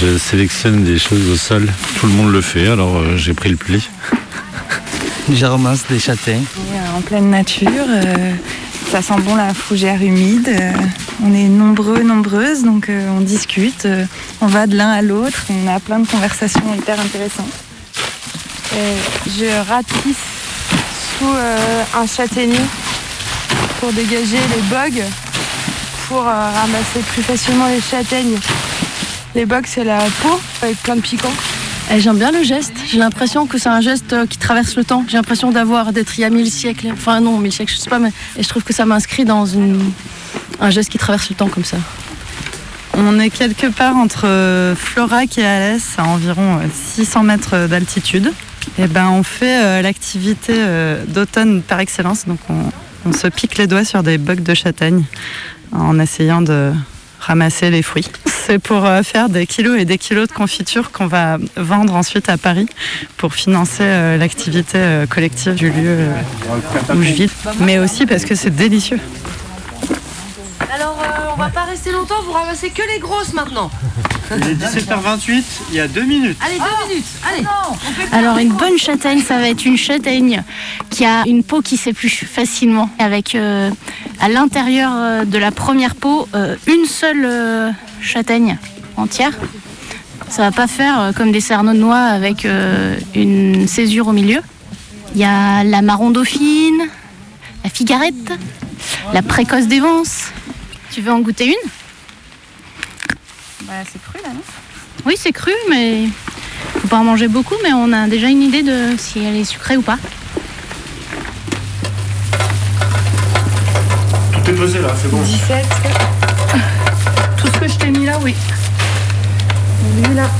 Je sélectionne des choses au sol. Tout le monde le fait, alors euh, j'ai pris le pli. Je ramasse des châtaignes. On est en pleine nature. euh, ça sent bon la fougère humide. euh, on est nombreux, nombreuses, donc euh, on discute. euh, on va de l'un à l'autre. On a plein de conversations hyper intéressantes. Et je ratisse sous euh, un châtaignier pour dégager les bogues, pour euh, ramasser plus facilement les châtaignes. Les bogues, c'est la peau avec plein de piquants. Eh, J'aime bien le geste. J'ai l'impression que c'est un geste euh, qui traverse le temps. J'ai l'impression d'avoir d'être il y a mille siècles. Enfin non, mille siècles, je sais pas, mais et je trouve que ça m'inscrit dans une, un geste qui traverse le temps comme ça. On est quelque part entre euh, Florac et Alès, à environ euh, 600 mètres d'altitude. Et ben, on fait euh, l'activité euh, d'automne par excellence. Donc, on, on se pique les doigts sur des bocs de châtaigne en essayant de ramasser les fruits. C'est pour euh, faire des kilos et des kilos de confiture qu'on va vendre ensuite à Paris pour financer euh, l'activité euh, collective du lieu où je vis, mais aussi parce que c'est délicieux. Alors, on va pas rester longtemps, vous ramassez que les grosses maintenant. Il est 17h28, il y a deux minutes. Allez, deux minutes. Allez. Alors une bonne châtaigne, ça va être une châtaigne qui a une peau qui s'épluche facilement, avec euh, à l'intérieur euh, de la première peau euh, une seule euh, châtaigne entière. Ça va pas faire euh, comme des cerneaux de noix avec euh, une césure au milieu. Il y a la marron dauphine, la figarette, la précoce d'Evance. Tu veux en goûter une? Bah, c'est cru là, non? Oui, c'est cru, mais faut pas en manger beaucoup, mais on a déjà une idée de si elle est sucrée ou pas. Tout est pesé là, c'est bon. 17, Tout ce que je t'ai mis là, oui. là?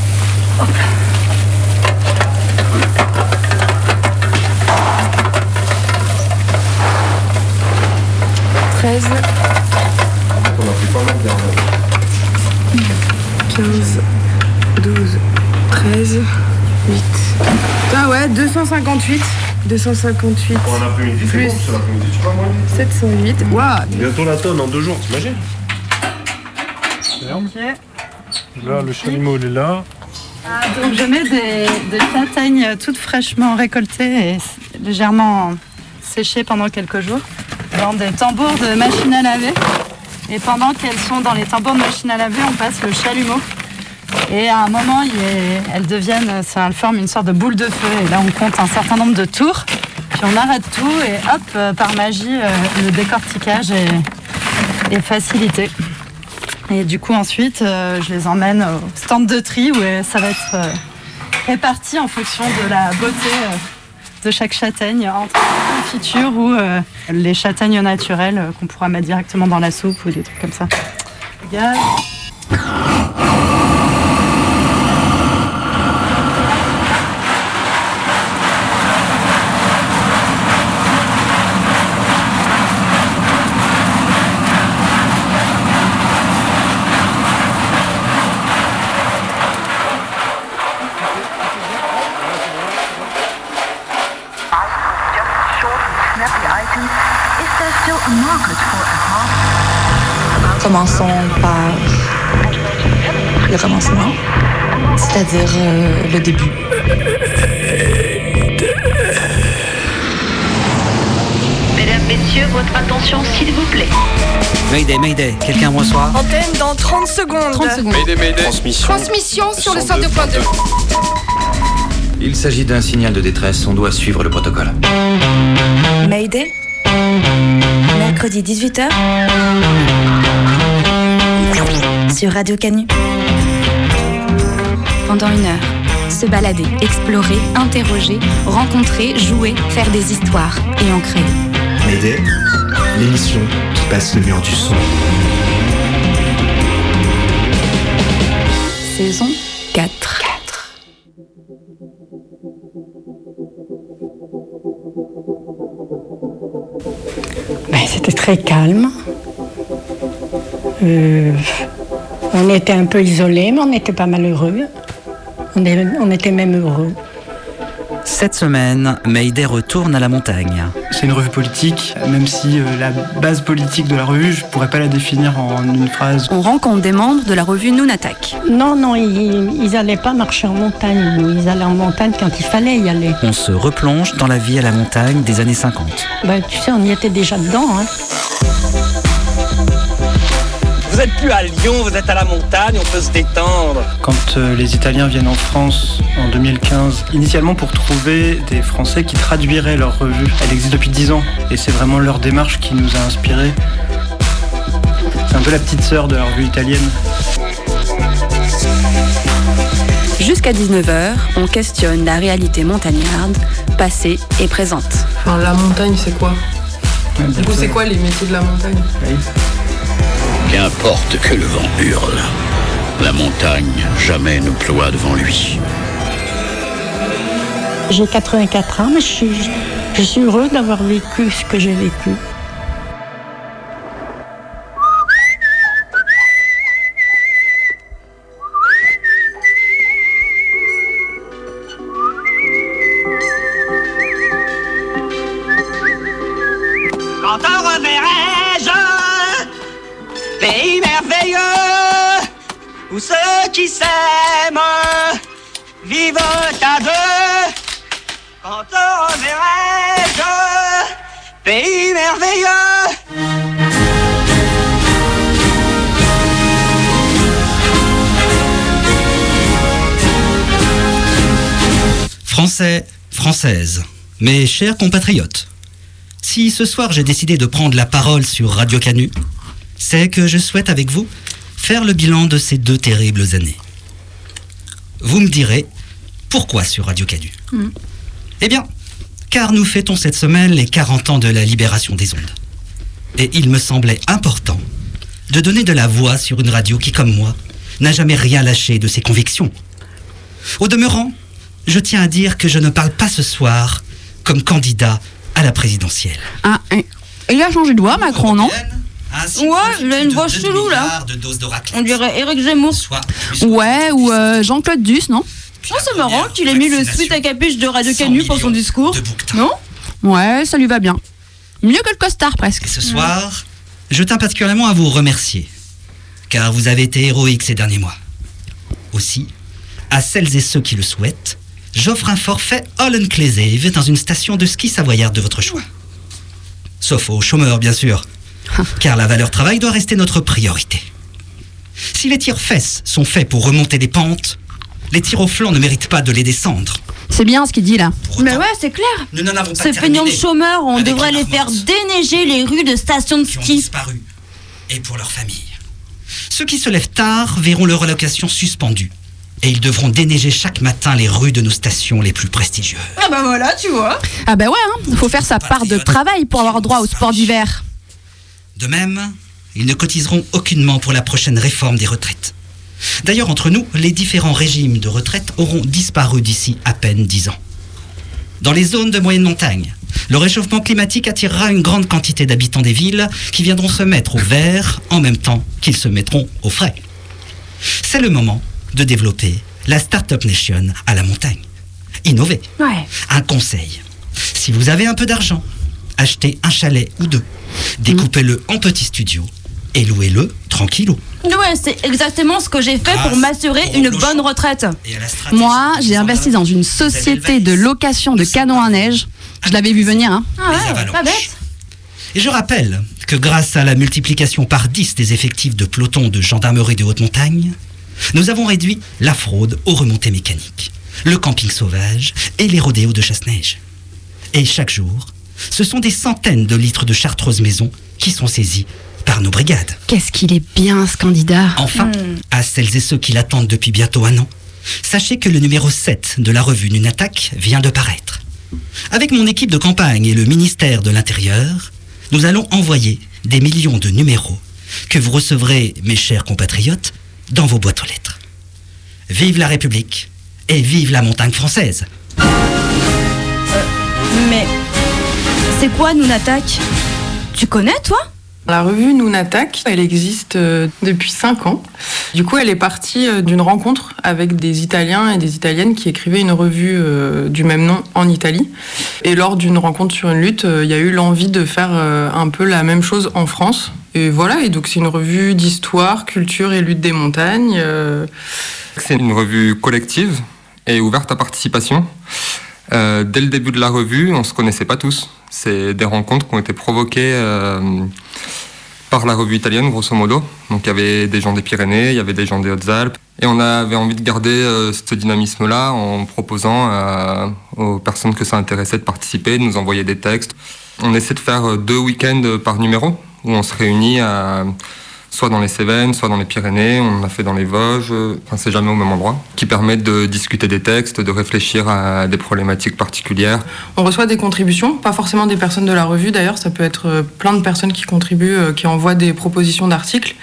13. 15, 12, 13, 8. Ah ouais, 258. 258. Pour un après-midi, c'est Plus. bon, c'est l'après-midi, tu vois, moi 708. Waouh! Bientôt la tonne en deux jours, t'imagines Ok. Là, le chalumeau, il est là. Ah, donc je mets des, des châtaignes toutes fraîchement récoltées et légèrement séchées pendant quelques jours dans des tambours de machine à laver. Et pendant qu'elles sont dans les tambours de machine à laver, on passe le chalumeau. Et à un moment, elles deviennent, ça forme une sorte de boule de feu. Et là, on compte un certain nombre de tours. Puis on arrête tout et hop, euh, par magie, euh, le décortiquage est, facilité. Et du coup, ensuite, euh, je les emmène au stand de tri où ça va être réparti en fonction de la beauté de chaque châtaigne, ou euh, les châtaignes naturelles euh, qu'on pourra mettre directement dans la soupe ou des trucs comme ça. Commençons par le commencement, c'est-à-dire euh, le début. Mesdames, Messieurs, votre attention s'il vous plaît. Mayday, Mayday, quelqu'un me reçoit Antenne dans 30 secondes. 30 secondes. Transmission. Transmission sur le 102.2. Il s'agit d'un signal de détresse, on doit suivre le protocole. Mayday, mercredi 18h sur Radio Canu. Pendant une heure, se balader, explorer, interroger, rencontrer, jouer, faire des histoires et en créer. Mayday, l'émission qui passe le mur du son. Saison 4. Ben, C'était très calme. Euh, on était un peu isolés, mais on n'était pas malheureux. On, est- on était même heureux. Cette semaine, Mayday retourne à la montagne. C'est une revue politique, même si euh, la base politique de la revue, je pourrais pas la définir en une phrase. On rencontre des membres de la revue Noon Attack. Non, non, ils n'allaient pas marcher en montagne. Ils allaient en montagne quand il fallait y aller. On se replonge dans la vie à la montagne des années 50. Ben, tu sais, on y était déjà dedans. Hein. Vous êtes plus à Lyon, vous êtes à la montagne, on peut se détendre. Quand euh, les Italiens viennent en France en 2015, initialement pour trouver des Français qui traduiraient leur revue, elle existe depuis 10 ans et c'est vraiment leur démarche qui nous a inspirés. C'est un peu la petite sœur de la revue italienne. Jusqu'à 19h, on questionne la réalité montagnarde, passée et présente. Enfin, la montagne, c'est quoi? Du coup, c'est quoi les métiers de la montagne? Qu'importe que le vent hurle, la montagne jamais ne ploie devant lui. J'ai 84 ans, mais je suis, je suis heureux d'avoir vécu ce que j'ai vécu. Mes chers compatriotes, si ce soir j'ai décidé de prendre la parole sur Radio Canu, c'est que je souhaite avec vous faire le bilan de ces deux terribles années. Vous me direz, pourquoi sur Radio Canu? Mm. Eh bien, car nous fêtons cette semaine les 40 ans de la libération des ondes. Et il me semblait important de donner de la voix sur une radio qui, comme moi, n'a jamais rien lâché de ses convictions. Au demeurant, je tiens à dire que je ne parle pas ce soir comme candidat à la présidentielle. Ah, et- il a changé de voix, Macron, non? Ouais, il a une voix 2 chelou là. On dirait Eric Zemmour. Ouais, ou euh, Jean-Claude Duss, non? Oh, c'est marrant qu'il ait mis le sweat à capuche de Radio Canu pour son discours. Non? Ouais, ça lui va bien. Mieux que le costard presque. Ce soir, je tiens particulièrement à vous remercier, car vous avez été héroïques ces derniers mois. Aussi, à celles et ceux qui le souhaitent, j'offre un forfait all inclusive dans une station de ski savoyarde de votre choix. Sauf aux chômeurs, bien sûr, car la valeur travail doit rester notre priorité. Si les tirs fesses sont faits pour remonter des pentes, les tirs au flanc ne méritent pas de les descendre. C'est bien ce qu'il dit là. Mais ouais, c'est clair. Nous n'en avons pas Ces feignants de chômeurs, on devrait les faire déneiger les rues de stations de qui ont ski. disparu et pour leurs familles. Ceux qui se lèvent tard verront leur allocation suspendue et ils devront déneiger chaque matin les rues de nos stations les plus prestigieuses. Ah bah voilà, tu vois. Ah bah ouais, hein, faut faire sa part de travail pour avoir droit au sport d'hiver. De même, ils ne cotiseront aucunement pour la prochaine réforme des retraites. D'ailleurs, entre nous, les différents régimes de retraite auront disparu d'ici à peine 10 ans. Dans les zones de moyenne montagne, le réchauffement climatique attirera une grande quantité d'habitants des villes qui viendront se mettre au vert en même temps qu'ils se mettront au frais. C'est le moment de développer la Startup Nation à la montagne. Innover. Ouais. Un conseil. Si vous avez un peu d'argent, achetez un chalet ou deux. Découpez-le en petits studios et louez-le tranquillou. Ouais, c'est exactement ce que j'ai fait pour m'assurer une bonne retraite. Moi, j'ai investi dans une société de location de canons à neige. Je l'avais vu venir, hein. Ah ouais, pas bête. Et je rappelle que grâce à la multiplication par 10 des effectifs de pelotons de gendarmerie de haute montagne, nous avons réduit la fraude aux remontées mécaniques, le camping sauvage et les rodéos de chasse-neige. Et chaque jour, ce sont des centaines de litres de chartreuse maison qui sont saisis par nos brigades. Qu'est-ce qu'il est bien ce candidat. Enfin, à celles et ceux qui l'attendent depuis bientôt un an, sachez que le numéro 7 de la revue Une attaque vient de paraître. Avec mon équipe de campagne et le ministère de l'Intérieur, nous allons envoyer des millions de numéros que vous recevrez, mes chers compatriotes, dans vos boîtes aux lettres. Vive la République et vive la montagne française. Mais c'est quoi Attack? Tu connais toi? La revue Nunatak, elle existe euh, depuis 5 ans. Du coup, elle est partie euh, d'une rencontre avec des Italiens et des Italiennes qui écrivaient une revue euh, du même nom en Italie. Et lors d'une rencontre sur une lutte, il y a eu l'envie de faire un peu la même chose en France. Et voilà, et donc c'est une revue d'histoire, culture et lutte des montagnes. C'est une revue collective et ouverte à participation. dès le début de la revue, on ne se connaissait pas tous. C'est des rencontres qui ont été provoquées par la revue italienne, grosso modo. Donc il y avait des gens des Pyrénées, il y avait des gens des Hautes-Alpes. Et on avait envie de garder euh, ce dynamisme-là en proposant euh, aux personnes que ça intéressait de participer, de nous envoyer des textes. On essaie de faire euh, deux week-ends par numéro, où on se réunit à soit dans les Cévennes, soit dans les Pyrénées, on a fait dans les Vosges, enfin c'est jamais au même endroit, qui permettent de discuter des textes, de réfléchir à des problématiques particulières. On reçoit des contributions, pas forcément des personnes de la revue d'ailleurs, ça peut être euh, plein de personnes qui contribuent, euh, qui envoient des propositions d'articles.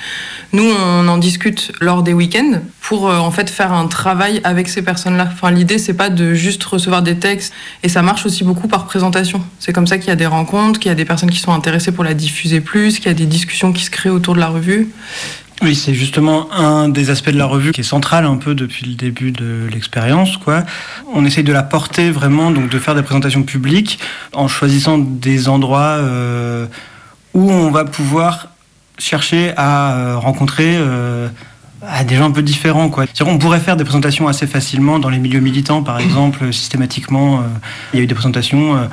Nous, on en discute lors des week-ends pour euh, en fait faire un travail avec ces personnes-là. Enfin, l'idée, c'est pas de juste recevoir des textes, et ça marche aussi beaucoup par présentation. C'est comme ça qu'il y a des rencontres, qu'il y a des personnes qui sont intéressées pour la diffuser plus, qu'il y a des discussions qui se créent autour de la revue. Oui, c'est justement un des aspects de la revue qui est central un peu depuis le début de l'expérience. Quoi. On essaye de la porter vraiment, donc de faire des présentations publiques en choisissant des endroits euh, où on va pouvoir chercher à euh, rencontrer euh, des gens un peu différents. Quoi. On pourrait faire des présentations assez facilement dans les milieux militants, par exemple, systématiquement. Euh, il y a eu des présentations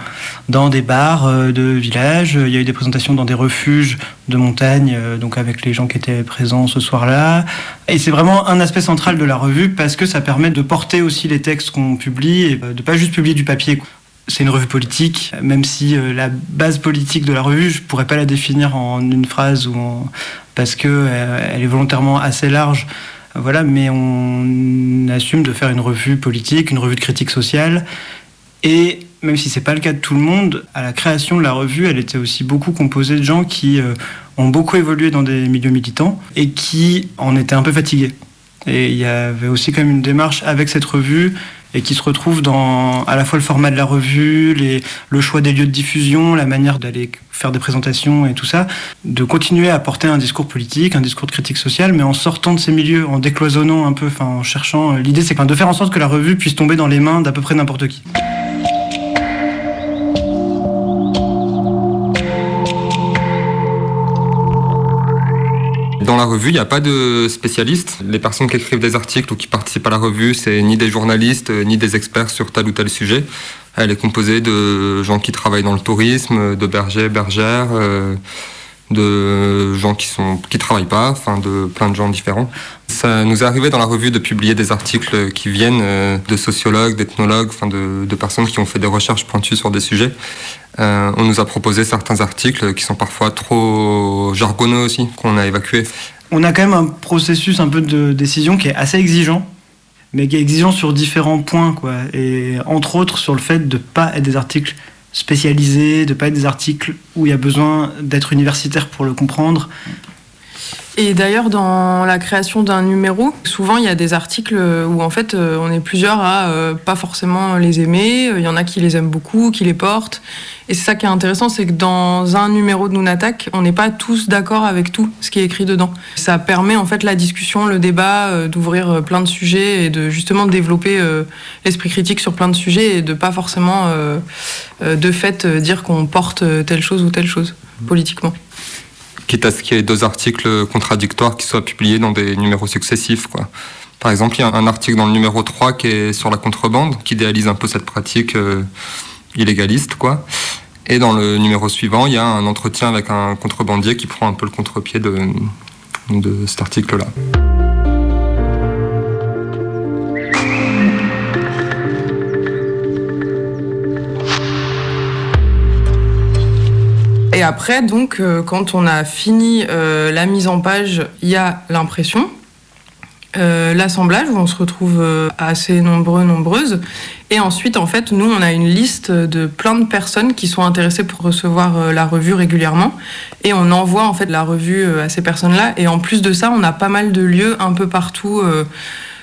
dans des bars de villages, il y a eu des présentations dans des refuges de montagne, donc avec les gens qui étaient présents ce soir-là. Et c'est vraiment un aspect central de la revue parce que ça permet de porter aussi les textes qu'on publie et de pas juste publier du papier c'est une revue politique, même si euh, la base politique de la revue, je pourrais pas la définir en une phrase ou parce que euh, elle est volontairement assez large. Voilà, mais on assume de faire une revue politique, une revue de critique sociale. Et même si c'est pas le cas de tout le monde, à la création de la revue, elle était aussi beaucoup composée de gens qui euh, ont beaucoup évolué dans des milieux militants et qui en étaient un peu fatigués. Et il y avait aussi quand même une démarche avec cette revue et qui se retrouve dans à la fois le format de la revue, le choix des lieux de diffusion, la manière d'aller faire des présentations et tout ça, de continuer à porter un discours politique, un discours de critique sociale, mais en sortant de ces milieux, en décloisonnant un peu, en cherchant. L'idée c'est de faire en sorte que la revue puisse tomber dans les mains d'à peu près n'importe qui. Dans la revue, il n'y a pas de spécialistes. Les personnes qui écrivent des articles ou qui participent à la revue, c'est ni des journalistes, ni des experts sur tel ou tel sujet. Elle est composée de gens qui travaillent dans le tourisme, de bergers, bergères, euh, de gens qui sont qui travaillent pas, enfin de plein de gens différents. Ça nous est arrivé dans la revue de publier des articles qui viennent euh, de sociologues, d'ethnologues, enfin de, personnes qui ont fait des recherches pointues sur des sujets. Euh, on nous a proposé certains articles qui sont parfois trop jargonneux aussi, qu'on a évacués. On a quand même un processus un peu de décision qui est assez exigeant, mais qui est exigeant sur différents points, quoi. Et entre autres sur le fait de ne pas être des articles spécialisés, de pas être des articles où il y a besoin d'être universitaire pour le comprendre. Et d'ailleurs, dans la création d'un numéro, souvent il y a des articles où en fait euh, on est plusieurs à euh, pas forcément les aimer. Il y en a qui les aiment beaucoup, qui les portent. Et c'est ça qui est intéressant, c'est que dans un numéro de Nunatak, on n'est pas tous d'accord avec tout ce qui est écrit dedans. Ça permet en fait la discussion, le débat, euh, d'ouvrir plein de sujets et de justement développer l'esprit critique sur plein de sujets et de pas forcément de fait dire qu'on porte telle chose ou telle chose politiquement quitte à ce qu'il y ait deux articles contradictoires qui soient publiés dans des numéros successifs. Quoi. Par exemple, il y a un article dans le numéro 3 qui est sur la contrebande, qui idéalise un peu cette pratique euh, illégaliste. Quoi. Et dans le numéro suivant, il y a un entretien avec un contrebandier qui prend un peu le contre-pied de, de cet article-là. Et après, donc, euh, quand on a fini euh, la mise en page, il y a l'impression, euh, l'assemblage où on se retrouve assez nombreux, nombreuses. Et ensuite, en fait, nous, on a une liste de plein de personnes qui sont intéressées pour recevoir la revue régulièrement. Et on envoie en fait la revue à ces personnes-là. Et en plus de ça, on a pas mal de lieux un peu partout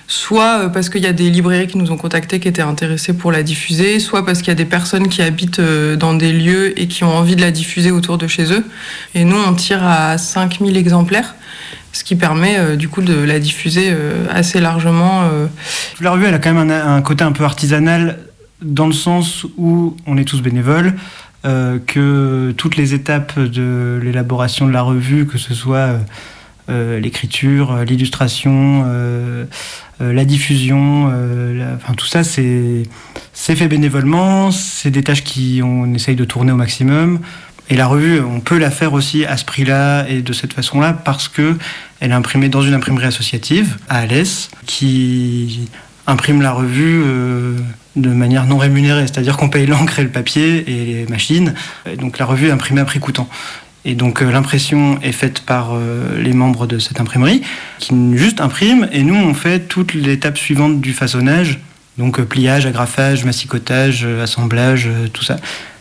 soit euh, parce qu'il y a des librairies qui nous ont contactés qui étaient intéressées pour la diffuser, soit parce qu'il y a des personnes qui habitent euh, dans des lieux et qui ont envie de la diffuser autour de chez eux. Et nous, on tire à 5000 exemplaires ce qui permet euh, du coup de la diffuser assez largement. La revue, elle a quand même un, côté un peu artisanal dans le sens où on est tous bénévoles, que toutes les étapes de l'élaboration de la revue, que ce soit l'écriture, l'illustration, la diffusion, enfin tout ça, c'est fait bénévolement, c'est des tâches qu'on essaye de tourner au maximum. Et la revue, on peut la faire aussi à ce prix-là et de cette façon-là parce que elle est imprimée dans une imprimerie associative à Alès qui imprime la revue euh, de manière non rémunérée, c'est-à-dire qu'on paye l'encre et le papier et les machines. Donc la revue est imprimée à prix coûtant. Et donc euh, l'impression est faite par euh, les membres de cette imprimerie qui juste impriment et nous on fait toute l'étape suivante du façonnage, donc pliage, agrafage, massicotage, assemblage, tout ça.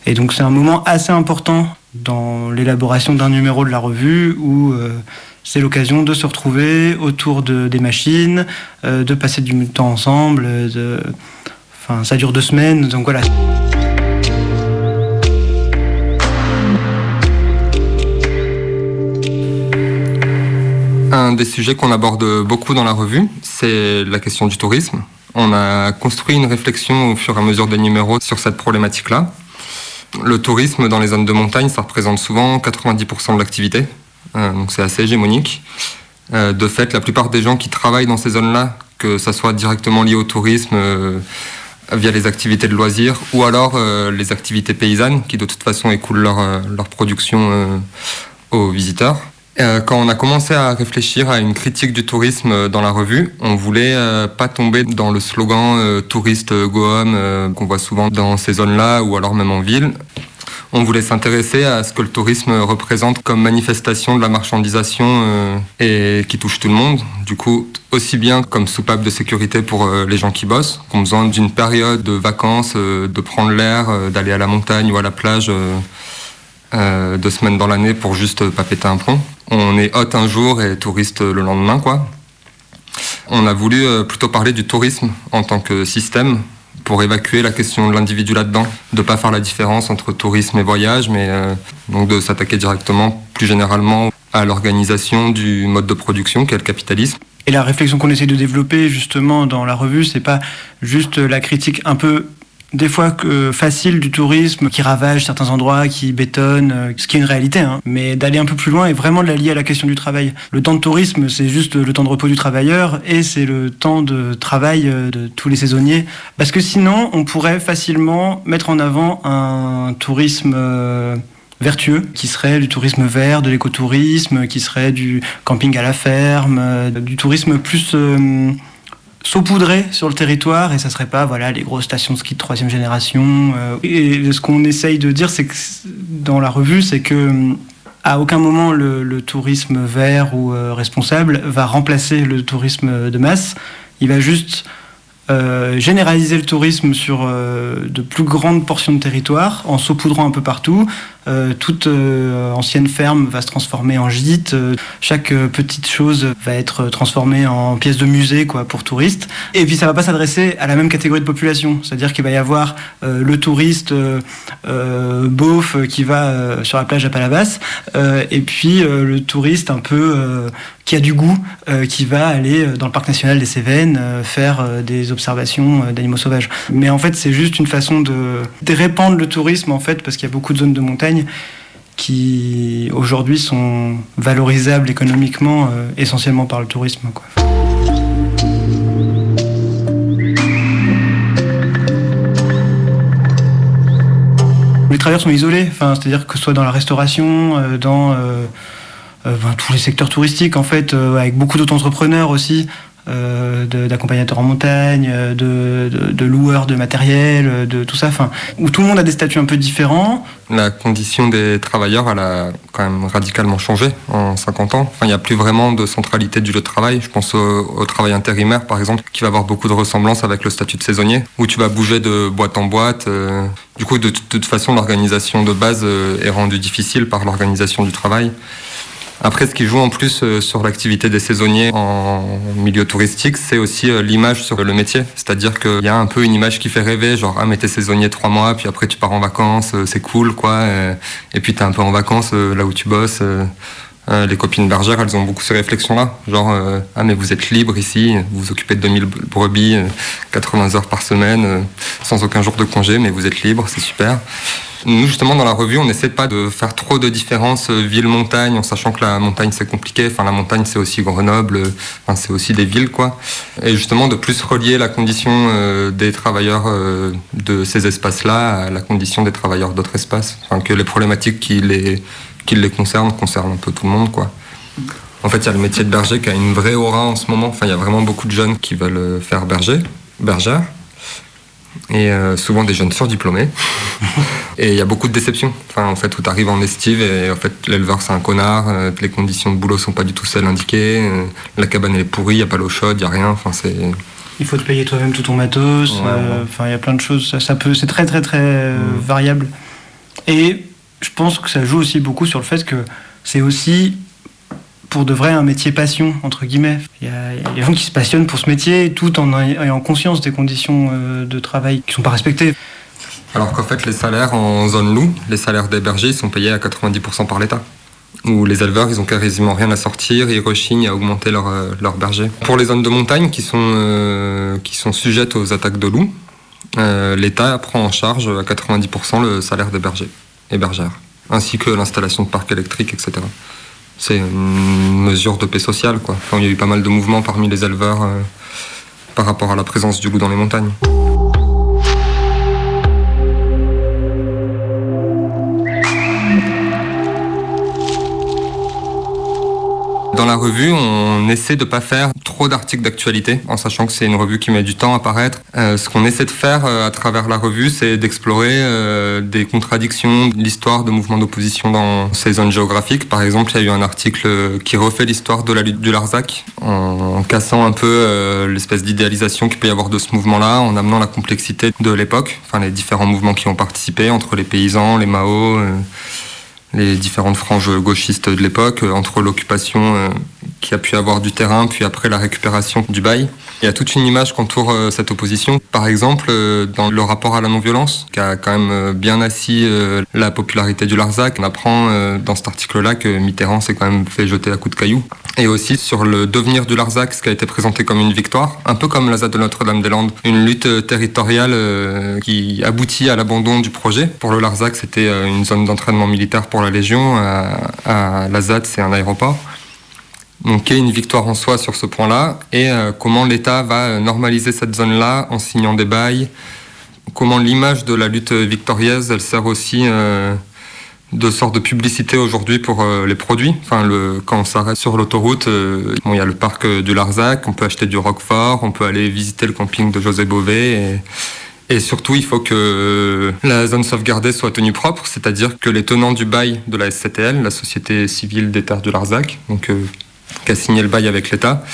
Et donc c'est un moment assez important dans l'élaboration d'un numéro de la revue où euh, c'est l'occasion de se retrouver autour de, des machines, euh, de passer du temps ensemble. Enfin, ça dure deux semaines, donc voilà. Un des sujets qu'on aborde beaucoup dans la revue, c'est la question du tourisme. On a construit une réflexion au fur et à mesure des numéros sur cette problématique-là. Le tourisme dans les zones de montagne, ça représente souvent 90% de l'activité, euh, donc c'est assez hégémonique. Euh, de fait, la plupart des gens qui travaillent dans ces zones-là, que ça soit directement lié au tourisme euh, via les activités de loisirs, ou alors les activités paysannes, qui de toute façon écoulent leur, leur production aux visiteurs. Euh, quand on a commencé à réfléchir à une critique du tourisme euh, dans la revue, on voulait euh, pas tomber dans le slogan touriste go home qu'on voit souvent dans ces zones-là ou alors même en ville. On voulait s'intéresser à ce que le tourisme représente comme manifestation de la marchandisation et qui touche tout le monde. Du coup, aussi bien comme soupape de sécurité pour les gens qui bossent, qui ont besoin d'une période de vacances, de prendre l'air, d'aller à la montagne ou à la plage deux semaines dans l'année pour juste pas péter un plomb on est hôte un jour et touriste le lendemain, quoi. On a voulu euh, plutôt parler du tourisme en tant que système pour évacuer la question de l'individu là-dedans, de pas faire la différence entre tourisme et voyage, mais euh, donc de s'attaquer directement, plus généralement, à l'organisation du mode de production qu'est le capitalisme. Et la réflexion qu'on essaie de développer justement dans la revue, c'est pas juste la critique un peu des fois que facile du tourisme qui ravage certains endroits, qui bétonne, euh, ce qui est une réalité, hein. mais d'aller un peu plus loin et vraiment de la lier à la question du travail. Le temps de tourisme, c'est juste le temps de repos du travailleur et c'est le temps de travail euh, de tous les saisonniers. Parce que sinon, on pourrait facilement mettre en avant un tourisme euh, vertueux, qui serait du tourisme vert, de l'écotourisme, qui serait du camping à la ferme, du tourisme plus saupoudrer sur le territoire et ça serait pas voilà les grosses stations de ski de troisième génération. Euh, et ce qu'on essaye de dire, c'est que dans la revue, c'est que à aucun moment le, tourisme vert ou euh, responsable va remplacer le tourisme de masse. Il va juste euh, généraliser le tourisme sur de plus grandes portions de territoire en saupoudrant un peu partout. Euh, toute ancienne ferme va se transformer en gîte. chaque petite chose va être transformée en pièce de musée quoi pour touristes. Et puis ça va pas s'adresser à la même catégorie de population. C'est-à-dire qu'il va y avoir le touriste beauf qui va sur la plage à Palavas et puis le touriste un peu qui a du goût, qui va aller dans le parc national des Cévennes faire des observation euh, d'animaux sauvages. Mais en fait, c'est juste une façon de, répandre le tourisme, en fait, parce qu'il y a beaucoup de zones de montagne qui aujourd'hui sont valorisables économiquement euh, essentiellement par le tourisme. Les travailleurs sont isolés, enfin, c'est-à-dire que ce soit dans la restauration, euh, dans tous les secteurs touristiques, en fait, avec beaucoup d'auto-entrepreneurs aussi. Euh, d'accompagnateurs en montagne, de, de, loueurs de matériel, de tout ça, enfin, où tout le monde a des statuts un peu différents. La condition des travailleurs, elle a quand même radicalement changé en 50 ans. Enfin, il n'y a plus vraiment de centralité du lieu de travail. Je pense au, travail intérimaire, par exemple, qui va avoir beaucoup de ressemblances avec le statut de saisonnier, où tu vas bouger de boîte en boîte. Euh. du coup, de, toute façon, l'organisation de base euh, est rendue difficile par l'organisation du travail. Après, ce qui joue en plus euh, sur l'activité des saisonniers en milieu touristique, c'est aussi euh, l'image sur le métier. C'est-à-dire qu'il y a un peu une image qui fait rêver, genre, ah, mais t'es saisonnier trois mois, puis après tu pars en vacances, euh, c'est cool, quoi. Et puis t'es un peu en vacances là où tu bosses. Les copines bergères, elles ont beaucoup ces réflexions-là. Genre, ah, mais vous êtes libre ici, vous vous occupez de 2000 brebis, 80 heures par semaine, sans aucun jour de congé, mais vous êtes libre, c'est super. Nous, justement, dans la revue, on n'essaie pas de faire trop de différences euh, ville-montagne, en sachant que la montagne, c'est compliqué. Enfin, la montagne, c'est aussi Grenoble, enfin, c'est aussi des villes, quoi. Et justement, de plus relier la condition euh, des travailleurs euh, de ces espaces-là à la condition des travailleurs d'autres espaces. Enfin, que les problématiques qui les, qui les concernent concernent un peu tout le monde, quoi. En fait, il y a le métier de berger qui a une vraie aura en ce moment. Enfin, il y a vraiment beaucoup de jeunes qui veulent faire berger, bergère et euh, souvent des jeunes surdiplômés. et il y a beaucoup de déceptions. Enfin, en fait, où tu arrives en estive et en fait, l'éleveur c'est un connard, euh, les conditions de boulot sont pas du tout celles indiquées, euh, la cabane elle est pourrie, il n'y a pas l'eau chaude, il n'y a rien. Enfin, c'est. Il faut te payer toi-même tout ton matos. Enfin, il y a plein de choses. Ça, ça peut, c'est très très très variable. Et je pense que ça joue aussi beaucoup sur le fait que c'est aussi pour de vrai un métier passion, entre guillemets. Il y, a, des gens qui se passionnent pour ce métier tout en ayant conscience des conditions euh, de travail qui ne sont pas respectées. Alors qu'en fait, les salaires en zone loup, les salaires des bergers, sont payés à 90% par l'État. Où les éleveurs, ils ont quasiment rien à sortir, ils rechignent à augmenter leur, euh, leur berger. Pour les zones de montagne qui sont, euh, qui sont sujettes aux attaques de loups, l'État prend en charge à 90% le salaire des bergers et bergères, ainsi que l'installation de parcs électriques, etc c'est une mesure de paix sociale. Quoi. il y a eu pas mal de mouvements parmi les éleveurs euh, par rapport à la présence du loup dans les montagnes. Dans la revue, on essaie de pas faire trop d'articles d'actualité, en sachant que c'est une revue qui met du temps à paraître. Euh, ce qu'on essaie de faire euh, à travers la revue, c'est d'explorer euh, des contradictions, l'histoire de mouvements d'opposition dans ces zones géographiques. Par exemple, il y a eu un article qui refait l'histoire de la lutte du Larzac, en, cassant un peu l'espèce d'idéalisation qu'il peut y avoir de ce mouvement-là, en amenant la complexité de l'époque, enfin les différents mouvements qui ont participé, entre les paysans, les Mao les différentes franges gauchistes de l'époque, euh, entre l'occupation euh, qui a pu avoir du terrain, puis après la récupération du bail. Il y a toute une image qu'entoure euh, cette opposition. Par exemple, dans le rapport à la non-violence, qui a quand même bien assis la popularité du Larzac. On apprend dans cet article-là que Mitterrand s'est quand même fait jeter à coups de cailloux. Et aussi sur le devenir du Larzac, ce qui a été présenté comme une victoire, un peu comme la ZAD de Notre-Dame-des-Landes. Une lutte territoriale qui aboutit à l'abandon du projet. Pour le Larzac, c'était une zone d'entraînement militaire pour la Légion. À, la ZAD, c'est un aéroport. Donc, a une victoire en soi sur ce point-là. Et euh, comment l'État va euh, normaliser cette zone-là en signant des bails? Comment l'image de la lutte victorieuse, elle sert aussi euh, de sorte de publicité aujourd'hui pour les produits? Enfin, quand on s'arrête sur l'autoroute, il y a le parc du Larzac, on peut acheter du Roquefort, on peut aller visiter le camping de José Bové. Et, surtout, il faut que la zone sauvegardée soit tenue propre, c'est-à-dire que les tenants du bail de la SCTL, la Société civile des terres du Larzac, donc, qui a signé le bail avec l'État,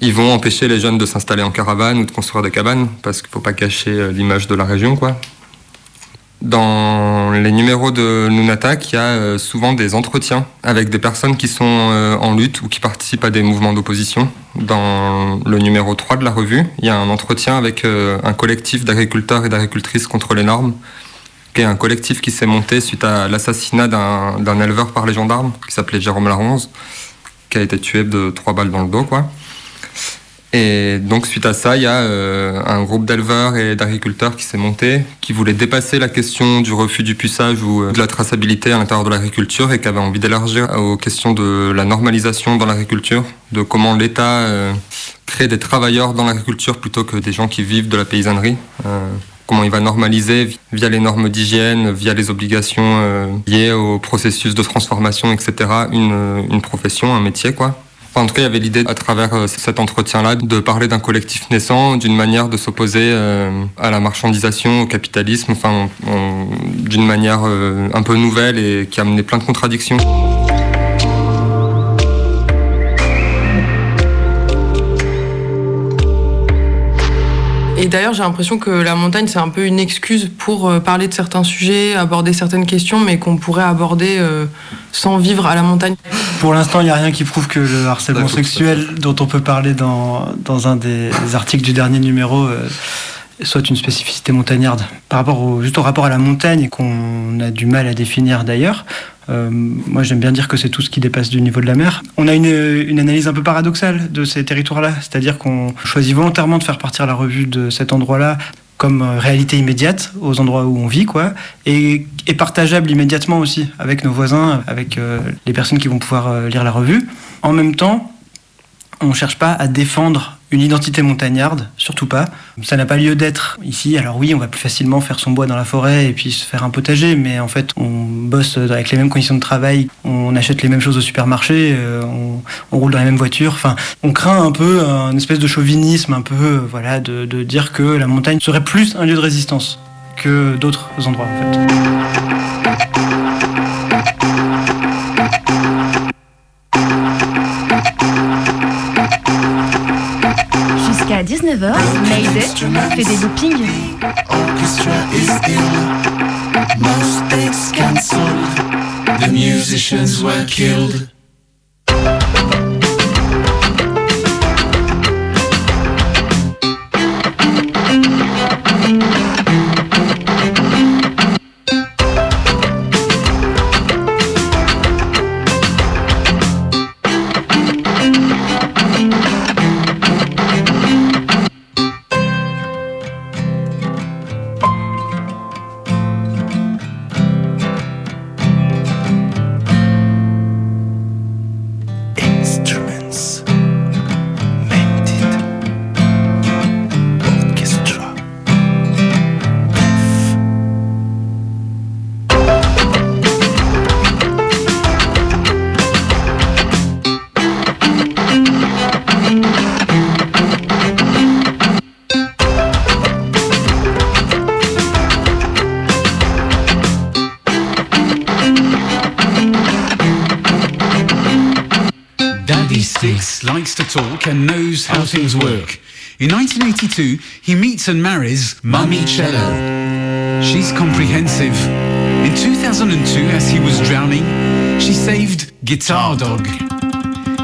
ils vont empêcher les jeunes de s'installer en caravane ou de construire des cabanes, parce qu'il ne faut pas cacher euh, l'image de la région, quoi. Dans les numéros de Nunatak, il y a euh, souvent des entretiens avec des personnes qui sont euh, en lutte ou qui participent à des mouvements d'opposition. Dans le numéro 3 de la revue, il y a un entretien avec un collectif d'agriculteurs et d'agricultrices contre les normes, qui est un collectif qui s'est monté suite à l'assassinat d'un éleveur par les gendarmes, qui s'appelait Jérôme Laronze, qui a été tué de trois balles dans le dos, quoi. Et donc suite à ça, il y a euh, un groupe d'éleveurs et d'agriculteurs qui s'est monté, qui voulait dépasser la question du refus du puçage ou euh, de la traçabilité à l'intérieur de l'agriculture et qui avait envie d'élargir aux questions de la normalisation dans l'agriculture, de comment l'État euh, crée des travailleurs dans l'agriculture plutôt que des gens qui vivent de la paysannerie. Comment il va normaliser via les normes d'hygiène, via les obligations liées au processus de transformation, etc., une, une profession, un métier, quoi. En tout cas, il y avait l'idée, à travers euh, cet entretien-là, de parler d'un collectif naissant, d'une manière de s'opposer euh, à la marchandisation, au capitalisme, enfin, d'une manière euh, un peu nouvelle et qui a amené plein de contradictions. Et d'ailleurs, j'ai l'impression que la montagne, c'est un peu une excuse pour parler de certains sujets, aborder certaines questions, mais qu'on pourrait aborder sans vivre à la montagne. Pour l'instant, il n'y a rien qui prouve que le harcèlement sexuel dont on peut parler dans, dans un des articles du dernier numéro euh, soit une spécificité montagnarde. Par rapport au, juste au rapport à la montagne, qu'on a du mal à définir d'ailleurs, euh, moi j'aime bien dire que c'est tout ce qui dépasse du niveau de la mer. On a une, analyse un peu paradoxale de ces territoires-là, c'est-à-dire qu'on choisit volontairement de faire partir la revue de cet endroit-là comme euh, réalité immédiate aux endroits où on vit, quoi, et, partageable immédiatement aussi avec nos voisins, avec euh, les personnes qui vont pouvoir lire la revue. En même temps, on ne cherche pas à défendre une identité montagnarde, surtout pas. Ça n'a pas lieu d'être ici. Alors oui, on va plus facilement faire son bois dans la forêt et puis se faire un potager, mais en fait, on bosse avec les mêmes conditions de travail, on achète les mêmes choses au supermarché, euh, on, roule dans les mêmes voitures. Enfin, on craint un peu un espèce de chauvinisme, un peu, euh, voilà, de, dire que la montagne serait plus un lieu de résistance que d'autres endroits. 19h, Mayday fait des loopings. The musicians were killed. To talk and knows how things work. In 1982, he meets and marries Mummy Cello. She's comprehensive. In 2002, as he was drowning, she saved Guitar Dog.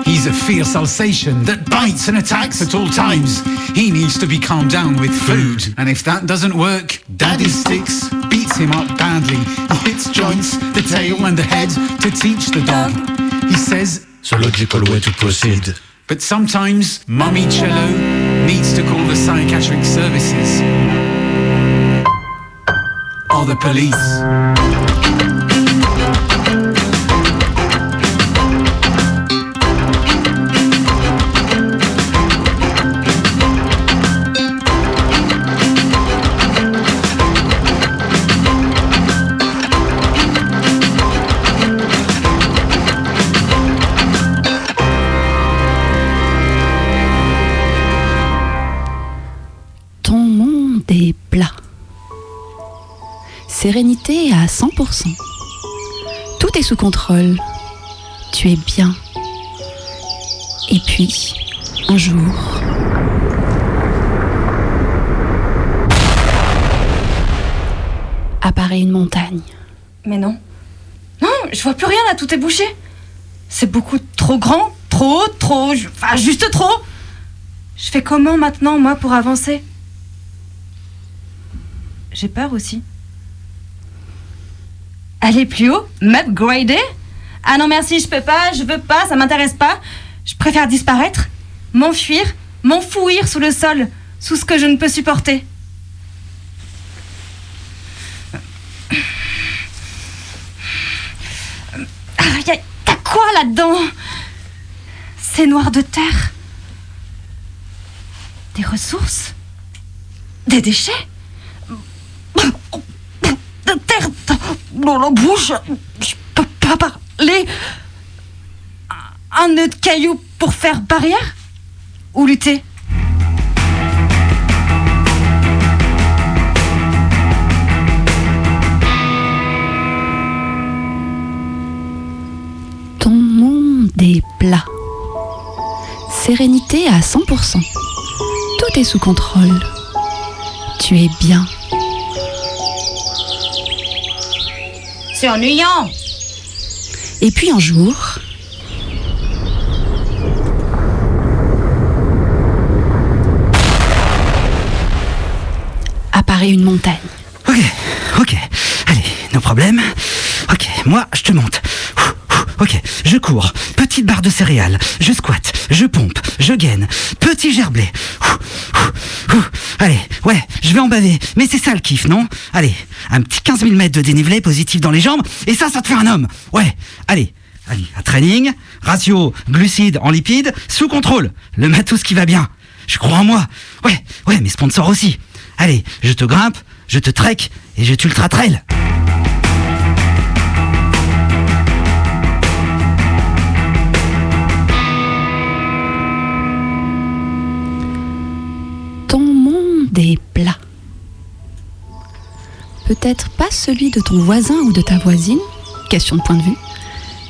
He's a fierce Alsatian that bites and attacks at all times. He needs to be calmed down with food. And if that doesn't work, Daddy Sticks beats him up badly. He hits joints, the tail and the head to teach the dog. He says, It's a logical way to proceed. But sometimes Mummy Cello needs to call the psychiatric services. Or the police. Monde est plat. Sérénité à 100%. Tout est sous contrôle. Tu es bien. Et puis, un jour... apparaît une montagne. Mais non. Non, je vois plus rien là, tout est bouché. C'est beaucoup trop grand, trop haut, trop. Enfin, juste trop. Je fais comment maintenant, moi, pour avancer? J'ai peur aussi. Aller plus haut M'upgrader? Ah non, merci, je peux pas, je veux pas, ça m'intéresse pas. Je préfère disparaître, m'enfuir, m'enfouir sous le sol, sous ce que je ne peux supporter. Ah, a quoi là-dedans? C'est noir de terre. Des ressources? Des déchets? De terre dans la bouche Je peux pas parler Un nœud de cailloux pour faire barrière? Ou lutter? Ton monde est plat. Sérénité à 100%. Tout est sous contrôle. Tu es bien. C'est ennuyant. Et puis un jour... apparaît une montagne. Ok, ok. Allez, nos problèmes. Ok, moi, je te monte. Ok, je cours. Petite barre de céréales. Je squatte. Je pompe. Je gaine. Petit gerblé. Allez, ouais, je vais en baver. Mais c'est ça le kiff, non? Allez, un petit 15 000 mètres de dénivelé positif dans les jambes. Et ça, ça te fait un homme. Ouais, allez. Allez, un training, ratio glucides en lipides, sous contrôle. Le matos qui va bien. Je crois en moi. Ouais, ouais, mes sponsors aussi. Allez, je te grimpe, je te trek et je t'ultra monde est plat. Peut-être pas celui de ton voisin ou de ta voisine, question de point de vue,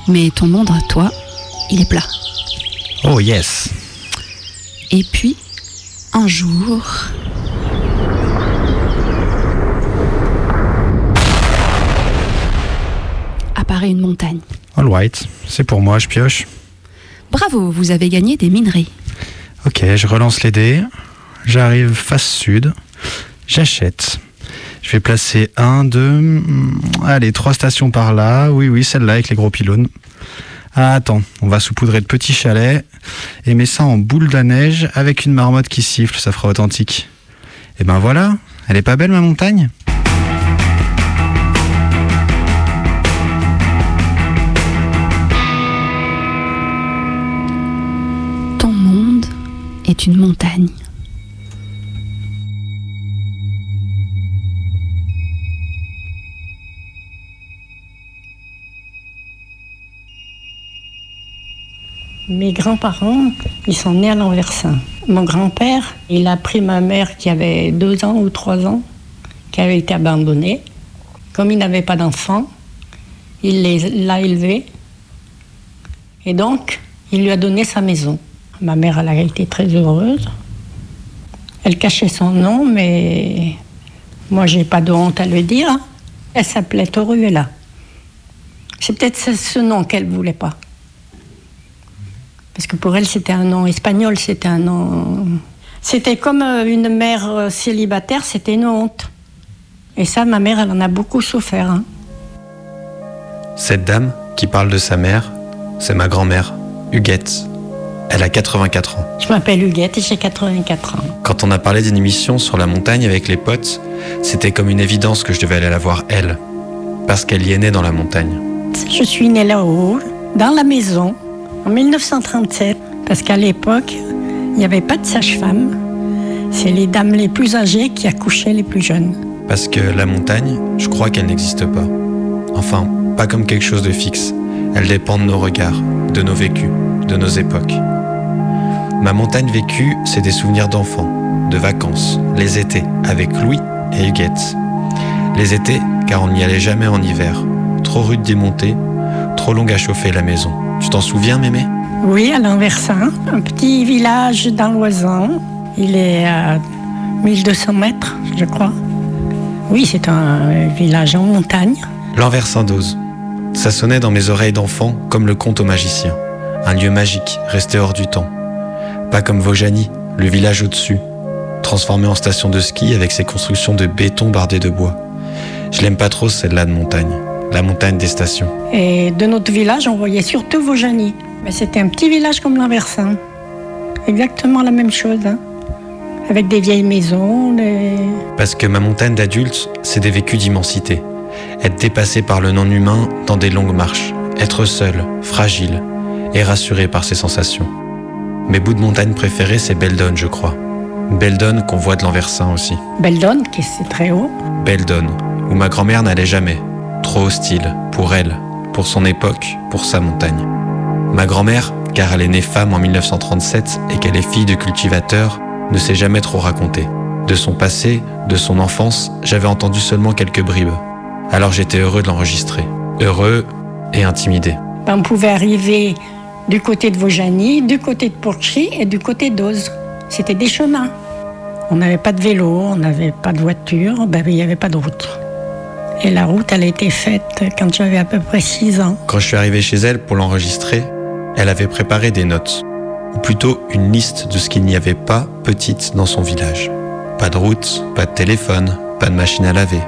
mais ton monde à toi, il est plat. Oh yes. Et puis, un jour, apparaît une montagne. All right, c'est pour moi, je pioche. Bravo, vous avez gagné des minerais. Ok, je relance les dés. J'arrive face sud. J'achète. Je vais placer un, deux, hmm, allez, trois stations par là. Oui, oui, celle-là avec les gros pylônes. Ah, attends, on va saupoudrer de petits chalets et mettre ça en boule de neige avec une marmotte qui siffle, ça fera authentique. Et ben voilà, elle est pas belle ma montagne? Ton monde est une montagne. Mes grands-parents, ils sont nés à l'Anversin. Mon grand-père, il a pris ma mère qui avait deux ans ou trois ans, qui avait été abandonnée. Comme il n'avait pas d'enfants, il l'a élevée. Et donc, il lui a donné sa maison. Ma mère, elle a été très heureuse. Elle cachait son nom, mais moi, j'ai pas de honte à le dire. Elle s'appelait Toruela. C'est peut-être ce nom qu'elle voulait pas. Parce que pour elle, c'était un nom espagnol, c'était un nom. C'était comme euh, une mère euh, célibataire, c'était une honte. Et ça, ma mère, elle en a beaucoup souffert. hein. Cette dame qui parle de sa mère, c'est ma grand-mère, Huguette. Elle a 84 ans. Je m'appelle Huguette et j'ai 84 ans. Quand on a parlé d'une émission sur la montagne avec les potes, c'était comme une évidence que je devais aller la voir elle. Parce qu'elle y est née dans la montagne. Je suis née là-haut, dans la maison, en 1937, parce qu'à l'époque, il n'y avait pas de sage-femme. C'est les dames les plus âgées qui accouchaient les plus jeunes. Parce que la montagne, je crois qu'elle n'existe pas. Enfin, pas comme quelque chose de fixe. Elle dépend de nos regards, de nos vécus, de nos époques. Ma montagne vécue, c'est des souvenirs d'enfants, de vacances, les étés, avec Louis et Huguette. Les étés, car on n'y allait jamais en hiver. Trop rude d'y monter, trop longue à chauffer la maison. Tu t'en souviens, Mémé? Oui, à l'Anversin, un petit village dans l'Oisan. Il est à 1200 mètres, je crois. Oui, c'est un village en montagne. L'envers Saint-Dose. Ça sonnait dans mes oreilles d'enfant comme le conte au magicien. Un lieu magique, resté hors du temps. Pas comme Vaujany, le village au-dessus, transformé en station de ski avec ses constructions de béton bardées de bois. Je l'aime pas trop celle-là de montagne, la montagne des stations. Et de notre village, on voyait surtout Vaujany. Mais c'était un petit village comme l'Anversin. Exactement la même chose. hein. Avec des vieilles maisons. Parce que ma montagne d'adulte, c'est des vécus d'immensité. Être dépassé par le non-humain dans des longues marches. Être seul, fragile et rassuré par ses sensations. Mes bouts de montagne préférés, c'est Beldon, je crois. Beldon qu'on voit de l'Anversin aussi. Beldon, qui c'est très haut. Beldon, où ma grand-mère n'allait jamais. Trop hostile, pour elle, pour son époque, pour sa montagne. Ma grand-mère, car elle est née femme en 1937 et qu'elle est fille de cultivateur, ne s'est jamais trop racontée. De son passé, de son enfance, j'avais entendu seulement quelques bribes. Alors j'étais heureux de l'enregistrer. Heureux et intimidé. Ben, on pouvait arriver du côté de Vaujany, du côté de Pourchy et du côté d'Oz. C'était des chemins. On n'avait pas de vélo, on n'avait pas de voiture, ben, il n'y avait pas de route. Et la route, elle a été faite quand j'avais à peu près 6 ans. Quand je suis arrivé chez elle pour l'enregistrer, elle avait préparé des notes, ou plutôt une liste de ce qu'il n'y avait pas petite dans son village. Pas de route, pas de téléphone, pas de machine à laver.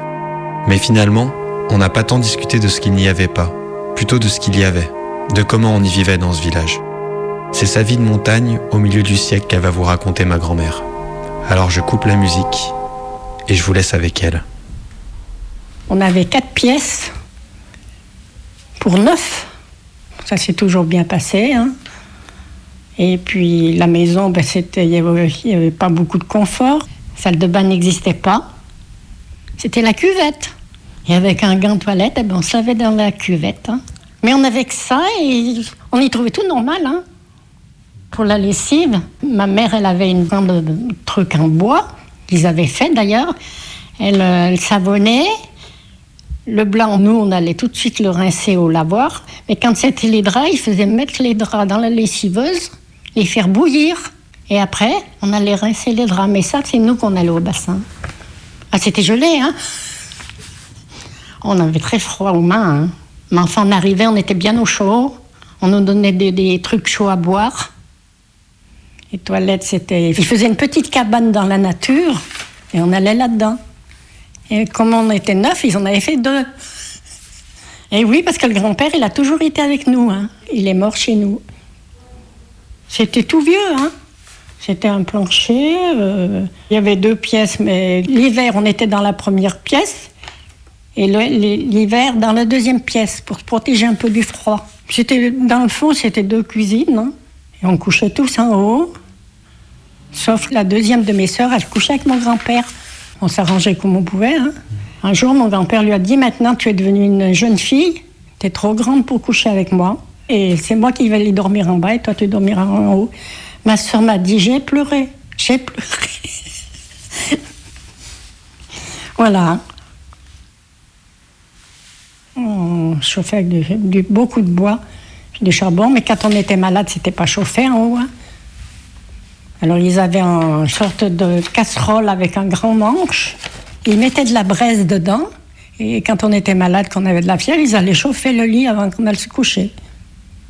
Mais finalement, on n'a pas tant discuté de ce qu'il n'y avait pas, plutôt de ce qu'il y avait, de comment on y vivait dans ce village. C'est sa vie de montagne au milieu du siècle qu'elle va vous raconter ma grand-mère. Alors je coupe la musique et je vous laisse avec elle. On avait quatre pièces pour neuf. Ça s'est toujours bien passé. hein. Et puis la maison, ben, il n'y avait, pas beaucoup de confort. Salle de bain n'existait pas. C'était la cuvette. Et avec un gant toilette, eh ben, on se lavait dans la cuvette. hein. Mais on avait que ça et on y trouvait tout normal. hein. Pour la lessive, ma mère, elle avait une grande truc en bois qu'ils avaient fait d'ailleurs. Elle, euh, elle savonnait. Le blanc, nous, on allait tout de suite le rincer au lavoir. Mais quand c'était les draps, il faisait mettre les draps dans la lessiveuse, les faire bouillir. Et après, on allait rincer les draps. Mais ça, c'est nous qu'on allait au bassin. Ah, c'était gelé, hein? On avait très froid aux mains. hein. Mais enfin, on arrivait, on était bien au chaud. On nous donnait des, des trucs chauds à boire. Les toilettes, c'était. Ils faisaient une petite cabane dans la nature et on allait là-dedans. Et comme on était neuf, ils en avaient fait deux. Et oui, parce que le grand-père, il a toujours été avec nous. hein. Il est mort chez nous. C'était tout vieux, hein. C'était un plancher. euh, il y avait deux pièces, mais l'hiver, on était dans la première pièce. Et l'hiver, dans la deuxième pièce, pour se protéger un peu du froid. C'était, dans le fond, c'était deux cuisines. hein. Et on couchait tous en haut. Sauf la deuxième de mes sœurs, elle couchait avec mon grand-père. On s'arrangeait comme on pouvait. hein. Un jour, mon grand-père lui a dit Maintenant, tu es devenue une jeune fille, tu es trop grande pour coucher avec moi. Et c'est moi qui vais aller dormir en bas et toi, tu dormiras en haut. Ma sœur m'a dit J'ai pleuré. J'ai pleuré. voilà. On chauffait avec beaucoup de bois, du charbon, mais quand on était malade, c'était pas chauffé en haut. hein. Alors ils avaient une sorte de casserole avec un grand manche. Ils mettaient de la braise dedans. Et quand on était malade, qu'on avait de la fièvre, ils allaient chauffer le lit avant qu'on aille se coucher.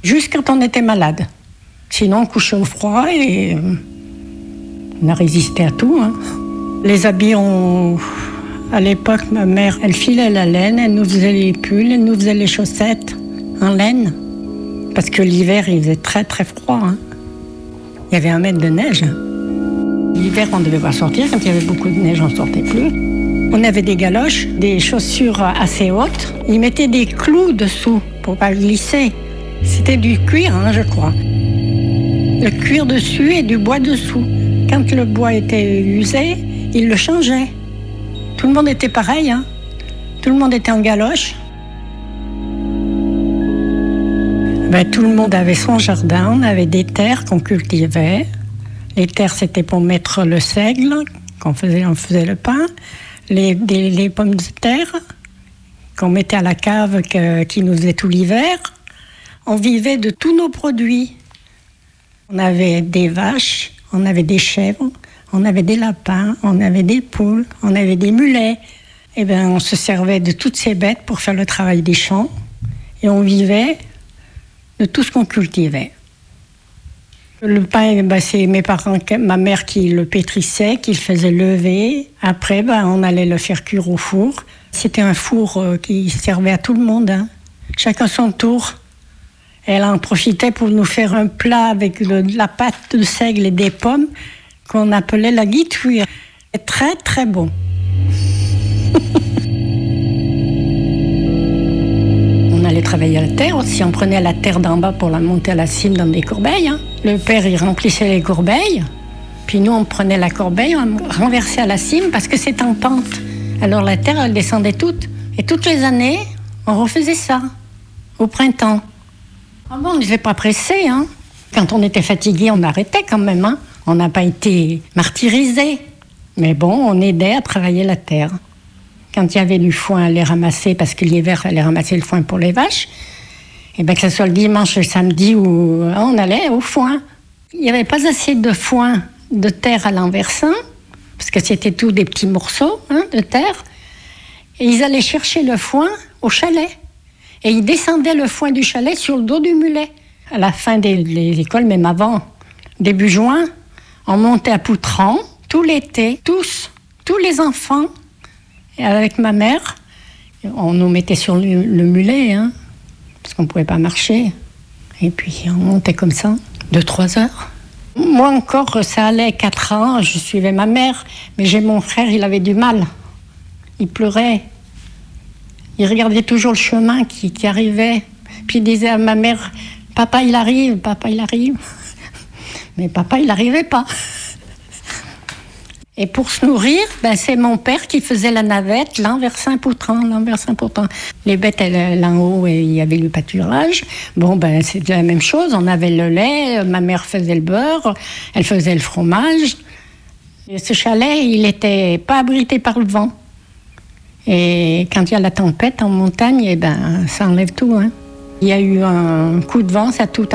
Juste quand on était malade. Sinon, on couchait au froid et euh, on a résisté à tout. hein. Les habits, on... à l'époque, ma mère, elle filait la laine, elle nous faisait les pulls, elle nous faisait les chaussettes en laine. Parce que l'hiver, il faisait très très froid. hein. Il y avait un mètre de neige. L'hiver, on devait pas sortir. Quand il y avait beaucoup de neige, on ne sortait plus. On avait des galoches, des chaussures assez hautes. Ils mettaient des clous dessous pour pas glisser. C'était du cuir, hein, je crois. Le cuir dessus et du bois dessous. Quand le bois était usé, ils le changeaient. Tout le monde était pareil. hein. Tout le monde était en galoche. Ben, tout le monde avait son jardin, on avait des terres qu'on cultivait. Les terres, c'était pour mettre le seigle, qu'on faisait, on faisait le pain. Les, pommes de terre, qu'on mettait à la cave, qui nous faisait tout l'hiver. On vivait de tous nos produits. On avait des vaches, on avait des chèvres, on avait des lapins, on avait des poules, on avait des mulets. Et ben, on se servait de toutes ces bêtes pour faire le travail des champs. Et on vivait de tout ce qu'on cultivait. Le pain, ben, c'est mes parents, ma mère qui le pétrissait, qui le faisait lever. Après, ben, on allait le faire cuire au four. C'était un four euh, qui servait à tout le monde, hein. chacun son tour. Elle en profitait pour nous faire un plat avec la pâte de seigle et des pommes qu'on appelait la guitouille. Très très bon. travailler la terre aussi. On prenait la terre d'en bas pour la monter à la cime dans des corbeilles. hein. Le père, il remplissait les corbeilles. Puis nous, on prenait la corbeille, on renversait à la cime parce que c'est en pente. Alors la terre, elle descendait toute. Et toutes les années, on refaisait ça, au printemps. Ah bon, on n'était pas pressé. Hein. Quand on était fatigué, on arrêtait quand même. Hein. On n'a pas été martyrisé. Mais bon, on aidait à travailler la terre. Quand il y avait du foin à les ramasser, parce que l'hiver, il fallait ramasser le foin pour les vaches, et bien que ce soit le dimanche, le samedi, où on allait au foin. Il n'y avait pas assez de foin de terre à l'enversin, parce que c'était tout des petits morceaux hein, de terre. Et ils allaient chercher le foin au chalet. Et ils descendaient le foin du chalet sur le dos du mulet. À la fin des, des écoles, même avant, début juin, on montait à Poutran, tout l'été, tous, tous les enfants, Et avec ma mère, on nous mettait sur le, le mulet, hein, parce qu'on ne pouvait pas marcher. Et puis on montait comme ça, deux, trois heures. Moi encore, ça allait, quatre ans, je suivais ma mère, mais j'ai mon frère, il avait du mal. Il pleurait. Il regardait toujours le chemin qui arrivait. Puis il disait à ma mère, papa il arrive, papa il arrive. Mais papa il n'arrivait pas. Et pour se nourrir, ben, c'est mon père qui faisait la navette, l'un vers Saint-Poutran, l'un vers Saint-Poutran. Les bêtes, elles, là en haut, et il y avait le pâturage. Bon, ben, c'était la même chose. On avait le lait, ma mère faisait le beurre, elle faisait le fromage. Ce chalet, il n'était pas abrité par le vent. Et quand il y a la tempête en montagne, eh ben, ça enlève tout. Hein. Il y a eu un coup de vent, ça a tout,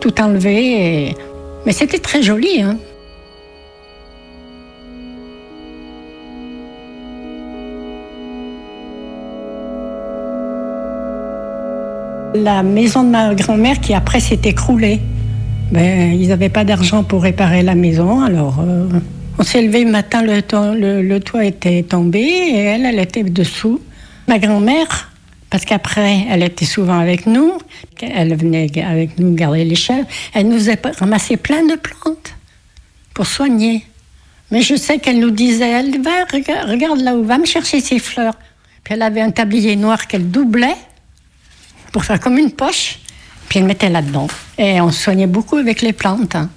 tout enlevé. Mais c'était très joli. Hein. La maison de ma grand-mère qui après s'est écroulée. Ben, ils n'avaient pas d'argent pour réparer la maison, alors euh, on s'est levé le matin, le, toit- était tombé et elle, elle était dessous. Ma grand-mère, parce qu'après, elle était souvent avec nous, elle venait avec nous garder les chèvres, elle nous a ramassé plein de plantes pour soigner. Mais je sais qu'elle nous disait, elle, va, regarde, regarde là où, va me chercher ces fleurs. Puis elle avait un tablier noir qu'elle doublait pour faire comme une poche, puis elle mettait là-dedans. Et on soignait beaucoup avec les plantes. hein.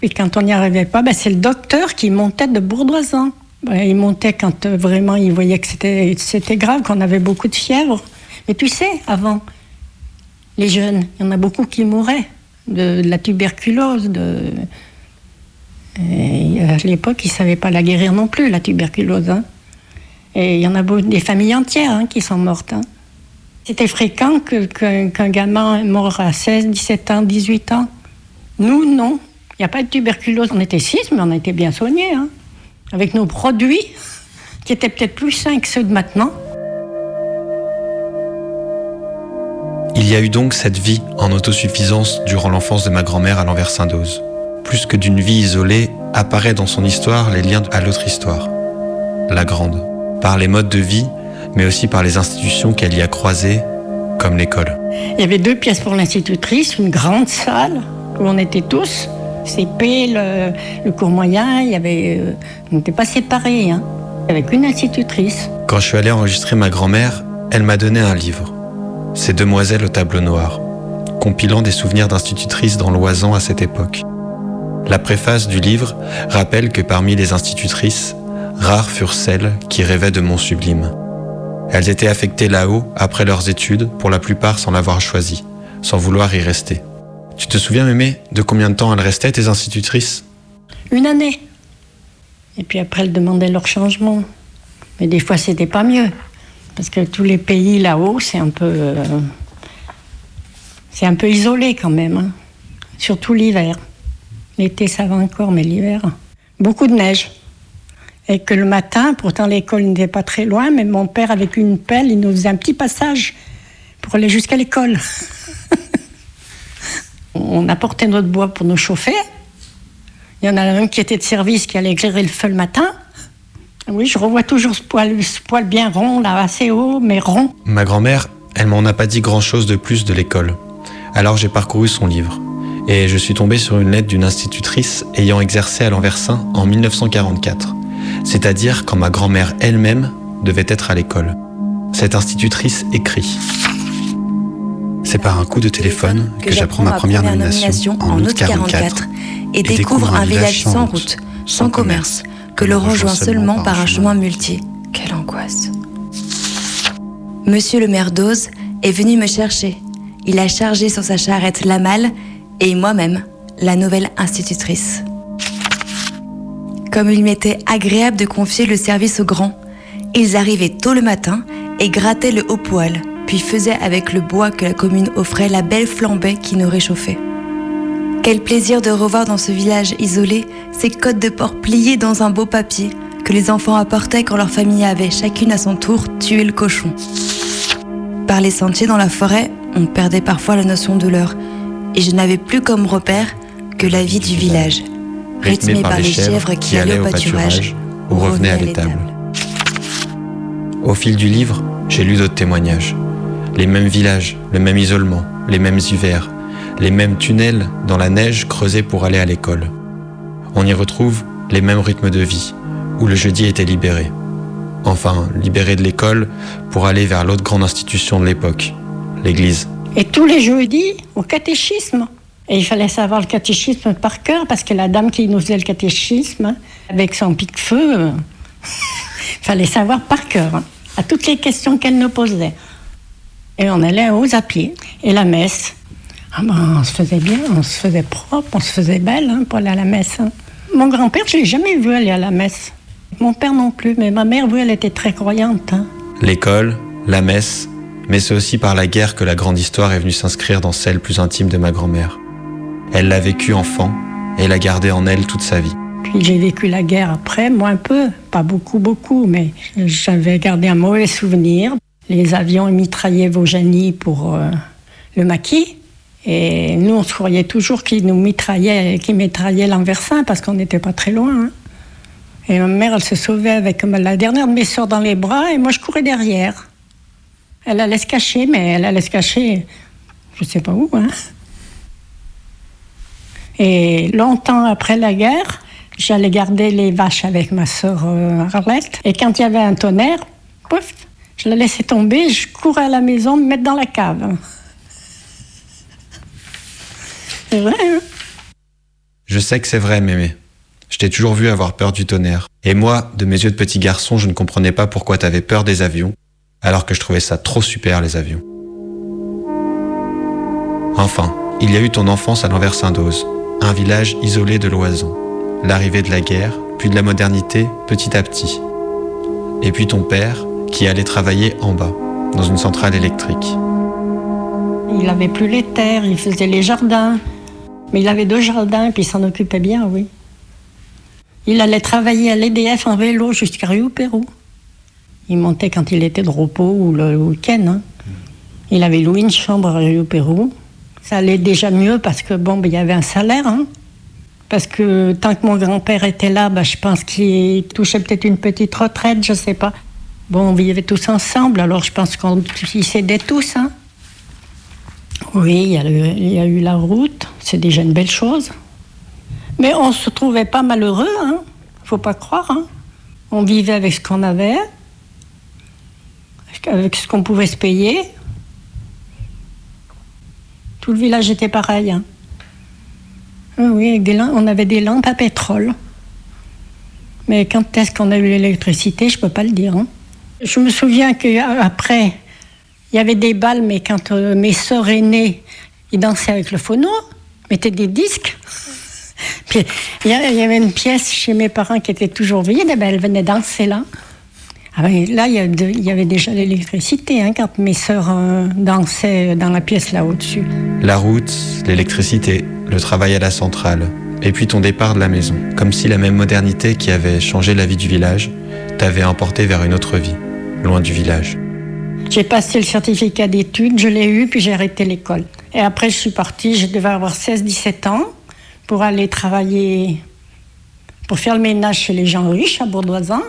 Puis quand on n'y arrivait pas, ben, c'est le docteur qui montait de Bourdoisan. Ben, il montait quand euh, vraiment il voyait que c'était grave, qu'on avait beaucoup de fièvre. Mais tu sais, avant, les jeunes, il y en a beaucoup qui mouraient de, la tuberculose. De... Et à l'époque, ils ne savaient pas la guérir non plus, la tuberculose. hein. Et il y en a des familles entières hein, qui sont mortes. C'était fréquent que- que- qu'un gamin mort à 16, 17 ans, 18 ans? Nous, non. Il n'y a pas de tuberculose. On était six, mais on était bien soignés. hein. Avec nos produits, qui étaient peut-être plus sains que ceux de maintenant. Il y a eu donc cette vie en autosuffisance durant l'enfance de ma grand-mère à l'Anvers-Saint-Dose. Plus que d'une vie isolée, apparaît dans son histoire les liens à l'autre histoire, la grande, par les modes de vie, mais aussi par les institutions qu'elle y a croisées, comme l'école. Il y avait deux pièces pour l'institutrice, une grande salle où on était tous, CP, le, le cours moyen, il y avait, euh, on n'était pas séparés, hein, avec une institutrice. Quand je suis allé enregistrer ma grand-mère, elle m'a donné un livre, Ces demoiselles au tableau noir, compilant des souvenirs d'institutrices dans l'Oisan à cette époque. La préface du livre rappelle que parmi les institutrices, rares furent celles qui rêvaient de mon sublime. Elles étaient affectées là-haut après leurs études, pour la plupart sans l'avoir choisi, sans vouloir y rester. Tu te souviens, Mémé, de combien de temps elles restaient, tes institutrices? Une année. Et puis après, elles demandaient leur changement. Mais des fois, c'était pas mieux. Parce que tous les pays là-haut, c'est un peu. euh, isolé quand même. hein. Surtout l'hiver. L'été, ça va encore, mais l'hiver. Beaucoup de neige. Et que le matin, pourtant l'école n'était pas très loin, mais mon père, avec une pelle, il nous faisait un petit passage pour aller jusqu'à l'école. On apportait notre bois pour nous chauffer. Il y en a un qui était de service qui allait éclairer le feu le matin. Oui, je revois toujours ce poil, ce poil bien rond, là, assez haut, mais rond. Ma grand-mère, elle m'en a pas dit grand-chose de plus de l'école. Alors j'ai parcouru son livre. Et je suis tombé sur une lettre d'une institutrice ayant exercé à l'Anversin en 1944. C'est-à-dire quand ma grand-mère elle-même devait être à l'école. Cette institutrice écrit C'est par un coup de téléphone que j'apprends ma première nomination en août 44 et découvre un village sans route, sans commerce, que l'on rejoint seulement par un chemin muletier. Quelle angoisse. Monsieur le maire d'Oz est venu me chercher. Il a chargé sur sa charrette la malle et moi-même, la nouvelle institutrice. Comme il m'était agréable de confier le service aux grands, ils arrivaient tôt le matin et grattaient le haut poêle, puis faisaient avec le bois que la commune offrait la belle flambée qui nous réchauffait. Quel plaisir de revoir dans ce village isolé ces côtes de porc pliées dans un beau papier que les enfants apportaient quand leur famille avait chacune à son tour tué le cochon. Par les sentiers dans la forêt, on perdait parfois la notion de l'heure, et je n'avais plus comme repère que la vie du village, rythmée par les chèvres qui allaient au pâturage ou revenaient à l'étable. Au fil du livre, j'ai lu d'autres témoignages. Les mêmes villages, le même isolement, les mêmes hivers, les mêmes tunnels dans la neige creusés pour aller à l'école. On y retrouve les mêmes rythmes de vie, où le jeudi était libéré. Enfin, libéré de l'école pour aller vers l'autre grande institution de l'époque, l'église. Et tous les jeudis, au catéchisme. Et il fallait savoir le catéchisme par cœur, parce que la dame qui nous faisait le catéchisme, avec son pic-feu, il fallait savoir par cœur, hein, à toutes les questions qu'elle nous posait. Et on allait aux pied. Et la messe, ah ben, on se faisait bien, on se faisait propre, on se faisait belle hein, pour aller à la messe. hein. Mon grand-père, je l'ai jamais vu aller à la messe. Mon père non plus, mais ma mère, oui, elle était très croyante. L'école, la messe, mais c'est aussi par la guerre que la grande histoire est venue s'inscrire dans celle plus intime de ma grand-mère. Elle l'a vécue enfant et l'a gardée en elle toute sa vie. Puis j'ai vécu la guerre après, moi un peu, pas beaucoup, beaucoup, mais j'avais gardé un mauvais souvenir. Les avions mitraillaient Vaujany pour euh, le maquis. Et nous, on se croyait toujours qu'ils nous mitraillaient, qu'ils mitraillaient l'Anversin parce qu'on n'était pas très loin. hein. Et ma mère, elle se sauvait avec la dernière de mes soeurs dans les bras et moi, je courais derrière. Elle allait se cacher, mais elle allait se cacher, je sais pas où. Hein. Et longtemps après la guerre, j'allais garder les vaches avec ma sœur euh, Arlette. Et quand il y avait un tonnerre, pouf, je la laissais tomber, je courais à la maison me mettre dans la cave. C'est vrai, hein? Je sais que c'est vrai, mémé. Je t'ai toujours vu avoir peur du tonnerre. Et moi, de mes yeux de petit garçon, je ne comprenais pas pourquoi t'avais peur des avions, alors que je trouvais ça trop super, les avions. Enfin, il y a eu ton enfance à l'envers Saint-Dose, un village isolé de l'Oison. L'arrivée de la guerre, puis de la modernité, petit à petit. Et puis ton père, qui allait travailler en bas, dans une centrale électrique. Il n'avait plus les terres, il faisait les jardins. Mais il avait deux jardins, puis il s'en occupait bien, oui. Il allait travailler à l'EDF en vélo jusqu'à Rio-Pérou. Il montait quand il était de repos ou le week-end. hein. Il avait loué une chambre à Rio-Pérou. Ça allait déjà mieux parce que, bon, ben, il y avait un salaire. hein. Parce que tant que mon grand-père était là, ben, je pense qu'il touchait peut-être une petite retraite, je sais pas. Bon, on vivait tous ensemble, alors je pense qu'on s'aidait tous. Hein. Oui, il y, a il eu la route, c'est déjà une belle chose. Mais on se trouvait pas malheureux, hein. Faut pas croire. On vivait avec ce qu'on avait, avec ce qu'on pouvait se payer. Tout le village était pareil. Ah Oui, des lam- on avait des lampes à pétrole. Mais quand est-ce qu'on a eu l'électricité, je peux pas le dire. hein. Je me souviens qu'après, il y avait des balles, mais quand euh, mes sœurs aînées, ils dansaient avec le phono, mettaient des disques. Puis il y, avait une pièce chez mes parents qui était toujours vide, eh ben, elle venait danser là. Ah ben, là, y, il y avait déjà l'électricité hein, quand mes sœurs euh, dansaient dans la pièce là au-dessus. La route, l'électricité, le travail à la centrale, et puis ton départ de la maison. Comme si la même modernité qui avait changé la vie du village t'avait emporté vers une autre vie, loin du village. J'ai passé le certificat d'études, je l'ai eu, puis j'ai arrêté l'école. Et après, je suis partie, je devais avoir 16-17 ans, pour aller travailler, pour faire le ménage chez les gens riches à Bourdoisan.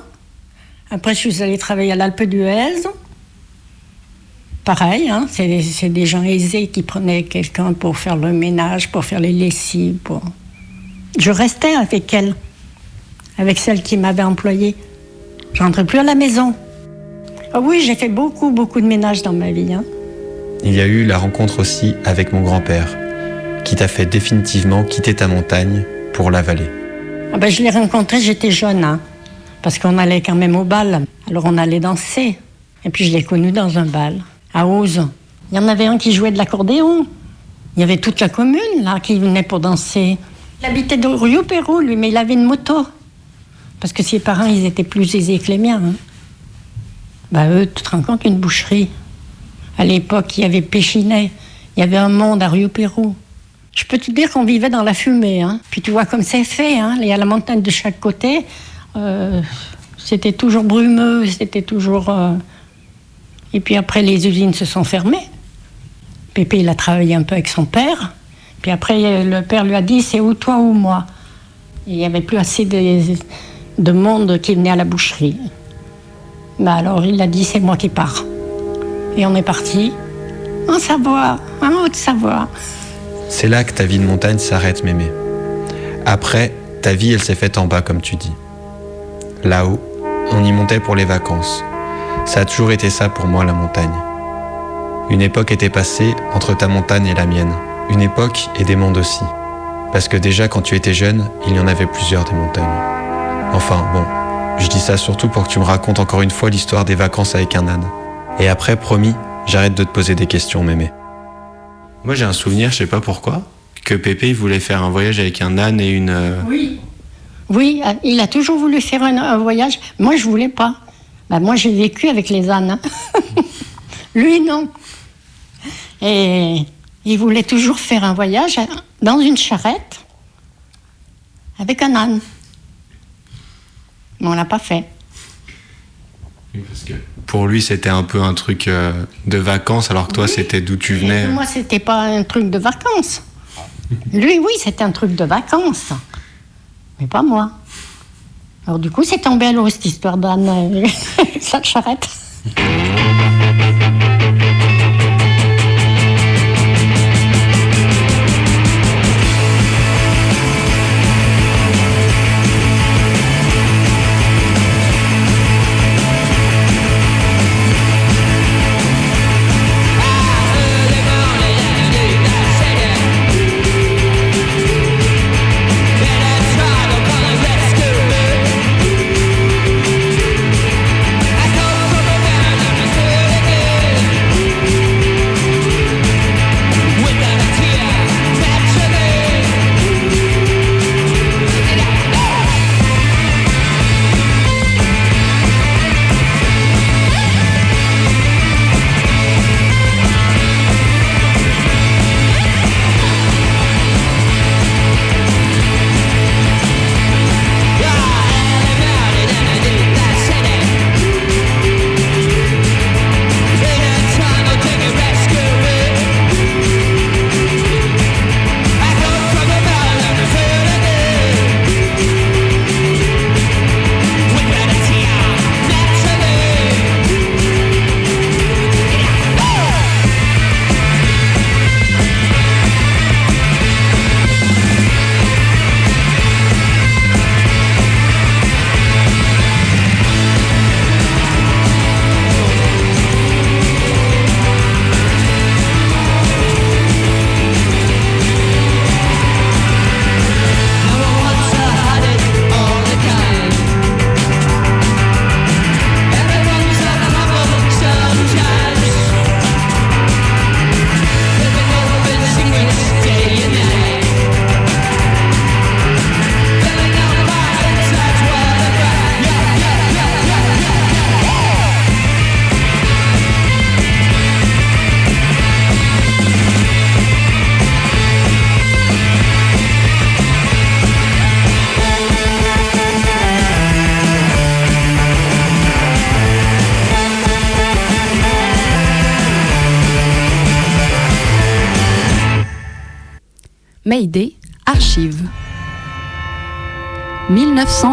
Après, je suis allée travailler à l'Alpe d'Huez. Pareil, hein, c'est des gens aisés qui prenaient quelqu'un pour faire le ménage, pour faire les lessives. Pour... Je restais avec elle, avec celle qui m'avait employée. Je rentrais plus à la maison. Ah oui, j'ai fait beaucoup, beaucoup de ménage dans ma vie. hein. Il y a eu la rencontre aussi avec mon grand-père, qui t'a fait définitivement quitter ta montagne pour la vallée. Ah ben, je l'ai rencontré, j'étais jeune, hein, parce qu'on allait quand même au bal. Alors on allait danser. Et puis je l'ai connu dans un bal, à Ose. Il y en avait un qui jouait de l'accordéon. Il y avait toute la commune, là, qui venait pour danser. Il habitait de Rio Pérou, lui, mais il avait une moto. Parce que ses parents, ils étaient plus aisés que les miens. hein. Bah, eux, tu te rends compte, une boucherie. À l'époque, il y avait Péchinet. Il y avait un monde à Rio Pérou. Je peux te dire qu'on vivait dans la fumée. Hein. Puis tu vois comme c'est fait. Hein. Il y a la montagne de chaque côté. Euh, c'était toujours brumeux. C'était toujours. euh, Et puis après, les usines se sont fermées. Pépé, il a travaillé un peu avec son père. Puis après, le père lui a dit c'est ou toi ou moi? Il n'y avait plus assez de, de monde qui venait à la boucherie. Bah alors il a dit c'est moi qui pars. Et on est parti en Savoie, en Haute-Savoie. C'est là que ta vie de montagne s'arrête, mémé. Après, ta vie, elle s'est faite en bas, comme tu dis. Là-haut, on y montait pour les vacances. Ça a toujours été ça pour moi, la montagne. Une époque était passée entre ta montagne et la mienne. Une époque et des mondes aussi. Parce que déjà, quand tu étais jeune, il y en avait plusieurs des montagnes. Enfin, bon, je dis ça surtout pour que tu me racontes encore une fois l'histoire des vacances avec un âne. Et après, promis, j'arrête de te poser des questions, mémé. Moi, j'ai un souvenir, je sais pas pourquoi, que Pépé il voulait faire un voyage avec un âne et une. euh, Oui. Oui, il a toujours voulu faire un, un voyage. Moi, je voulais pas. Bah, moi, j'ai vécu avec les ânes. hein. Lui, non. Et il voulait toujours faire un voyage dans une charrette avec un âne. Mais on l'a pas fait. Parce que pour lui, c'était un peu un truc euh, de vacances, alors que toi, c'était d'où tu venais. Moi, c'était pas un truc de vacances. Lui, oui, c'était un truc de vacances. Mais pas moi. Alors, du coup, c'est tombé à l'eau, cette histoire avec sa charrette.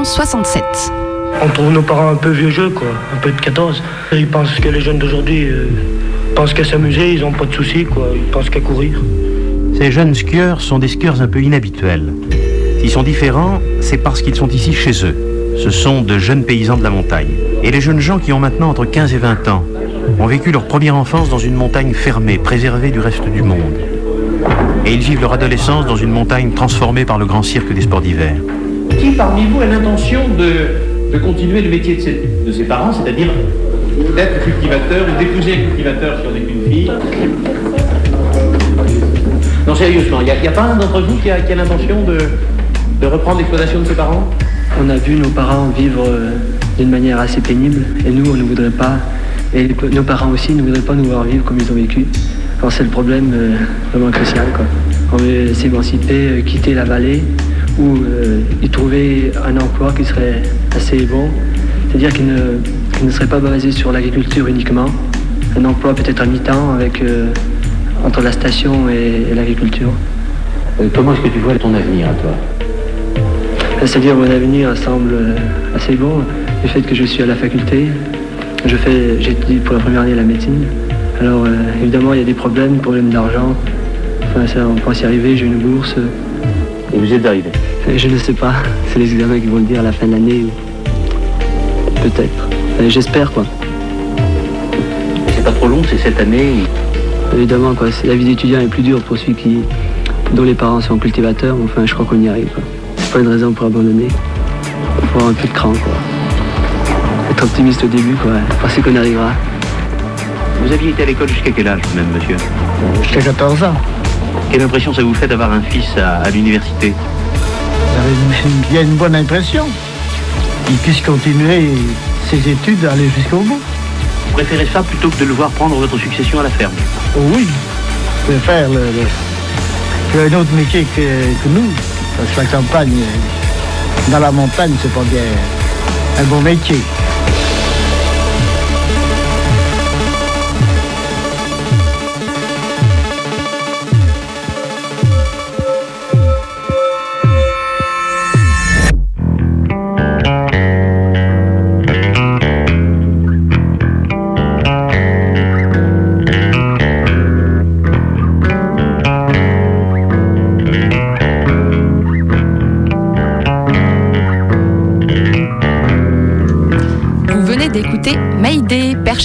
1967. On trouve nos parents un peu vieux jeu, quoi, un peu de 14. Ils pensent que les jeunes d'aujourd'hui euh, pensent qu'à s'amuser, ils n'ont pas de soucis, quoi, ils pensent qu'à courir. Ces jeunes skieurs sont des skieurs un peu inhabituels. S'ils sont différents, c'est parce qu'ils sont ici chez eux. Ce sont de jeunes paysans de la montagne. Et les jeunes gens qui ont maintenant entre 15 et 20 ans ont vécu leur première enfance dans une montagne fermée, préservée du reste du monde. Et ils vivent leur adolescence dans une montagne transformée par le grand cirque des sports d'hiver. Qui parmi vous a l'intention de, de continuer le métier de ses, de ses parents, c'est-à-dire d'être cultivateur ou d'épouser un cultivateur si on n'est qu'une fille? Non, sérieusement, il n'y a, pas un d'entre vous qui a, qui a l'intention de, de reprendre l'exploitation de ses parents? On a vu nos parents vivre euh, d'une manière assez pénible et nous, on ne voudrait pas, et nos parents aussi ne voudraient pas nous voir vivre comme ils ont vécu. Alors c'est le problème euh, vraiment crucial. Quoi. On veut s'émanciper, euh, quitter la vallée ou euh, y trouver un emploi qui serait assez bon, c'est-à-dire qui ne, qui ne serait pas basé sur l'agriculture uniquement, un emploi peut-être à mi-temps avec, euh, entre la station et, et l'agriculture. Euh, Comment est-ce que tu vois ton avenir à toi? C'est-à-dire mon avenir semble euh, assez bon, du fait que je suis à la faculté, je fais, j'étudie pour la première année la médecine. Alors euh, évidemment, il y a des problèmes, problèmes d'argent. Enfin, ça, on pense y arriver. J'ai une bourse. Et vous êtes arrivé Je ne sais pas. C'est les examens qui vont le dire à la fin de l'année. ou- Peut-être. Euh, J'espère quoi. C'est pas trop long, c'est cette année. Évidemment, quoi. c'est- La vie d'étudiant est plus dure pour celui qui, dont les parents sont cultivateurs. Enfin, je crois qu'on y arrive. quoi. C'est pas une raison pour abandonner. Il faut avoir un peu de cran, quoi. Être optimiste au début, quoi. Penser qu'on y arrivera. Vous aviez été à l'école jusqu'à quel âge, même, monsieur? Jusqu'à 14 ans. Quelle impression ça vous fait d'avoir un fils à, à l'université J'avais une, bien une bonne impression. Il puisse continuer ses études, aller jusqu'au bout. Vous préférez ça plutôt que de le voir prendre votre succession à la ferme Oh oui, je faire le, le- un autre métier que, que nous. Parce que la campagne, dans la montagne, c'est pas bien un bon métier.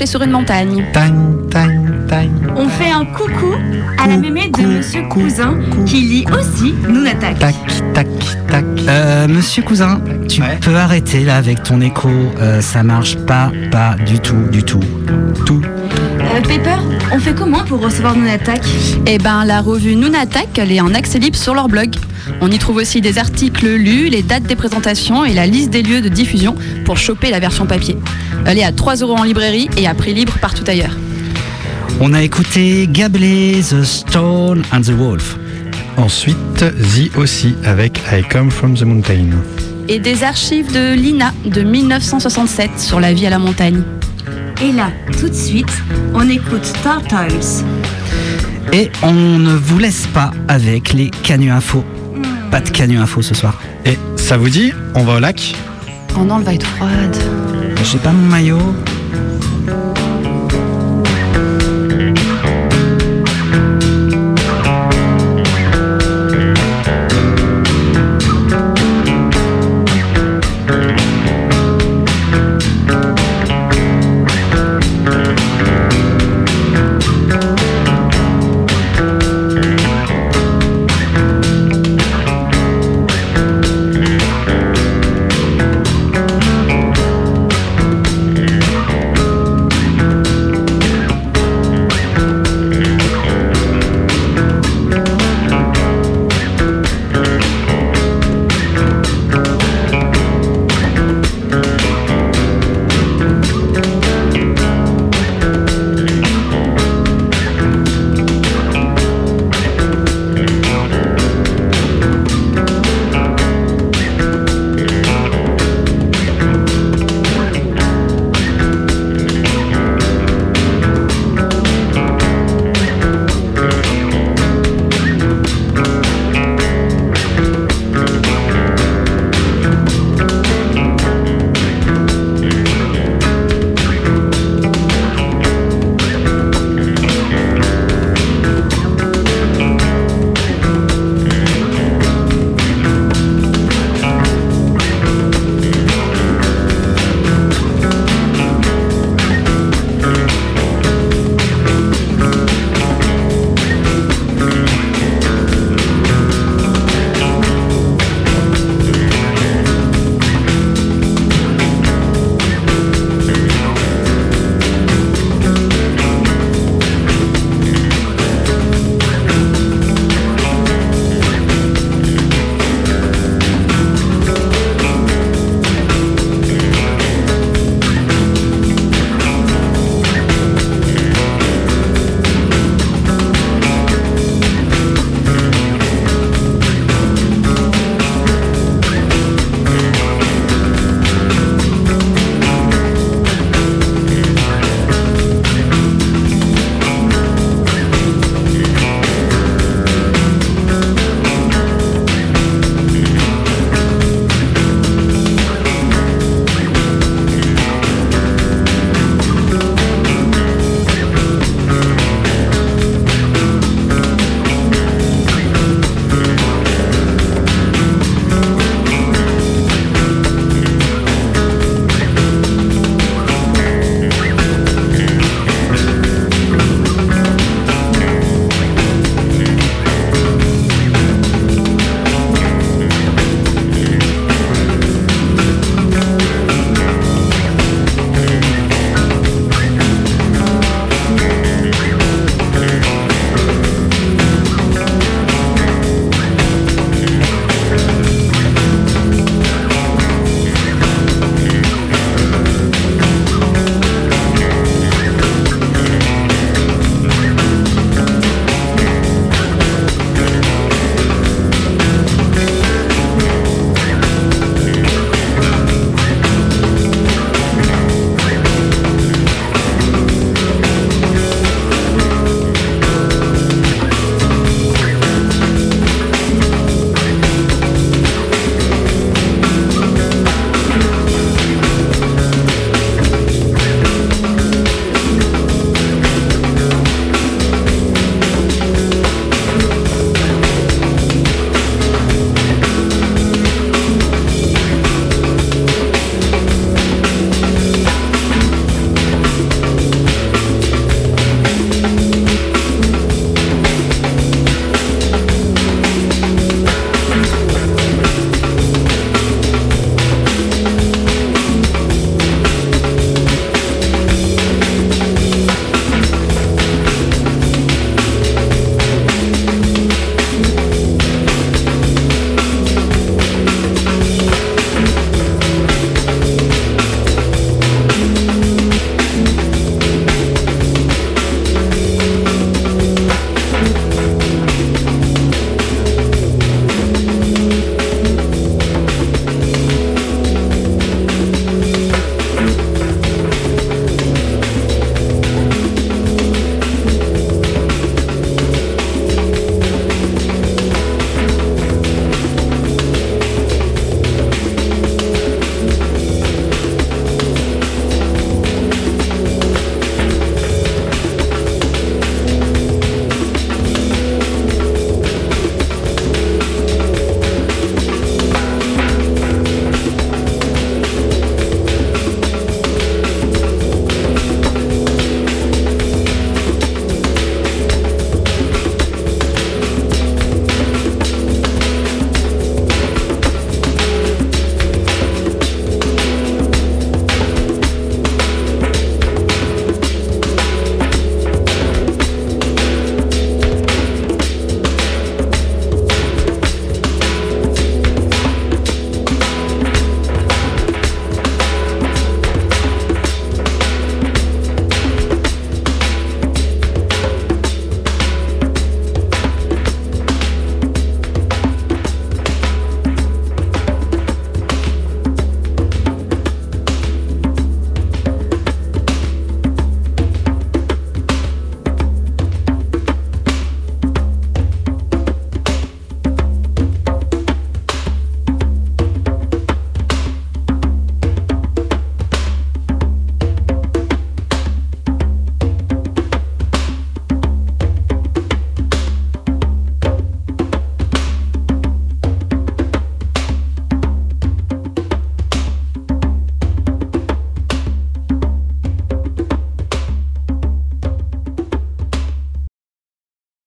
Perché sur une montagne. On fait un coucou à la mémé de Monsieur Cousin qui lit aussi Nous attaque. Tac, tac, tac. Euh, monsieur Cousin, tu peux arrêter là avec ton écho. euh, ça marche pas, pas du tout, du tout. Tout. Euh, Pepper, on fait comment pour recevoir Nous attaque Eh ben, la revue Noon Attack, elle est en accès libre sur leur blog. On y trouve aussi des articles lus, les dates des présentations et la liste des lieux de diffusion pour choper la version papier. Elle est à 3 euros en librairie et à prix libre partout ailleurs. On a écouté Gablé, The Stone and the Wolf. Ensuite, The aussi avec I Come From The Mountain. Et des archives de l'INA de 1967 sur la vie à la montagne. Et là, tout de suite, on écoute Turtles. Et on ne vous laisse pas avec les canuts info. Pas de canuts info ce soir. Et ça vous dit, on va au lac? Oh non, elle va être froide. J'ai pas mon maillot.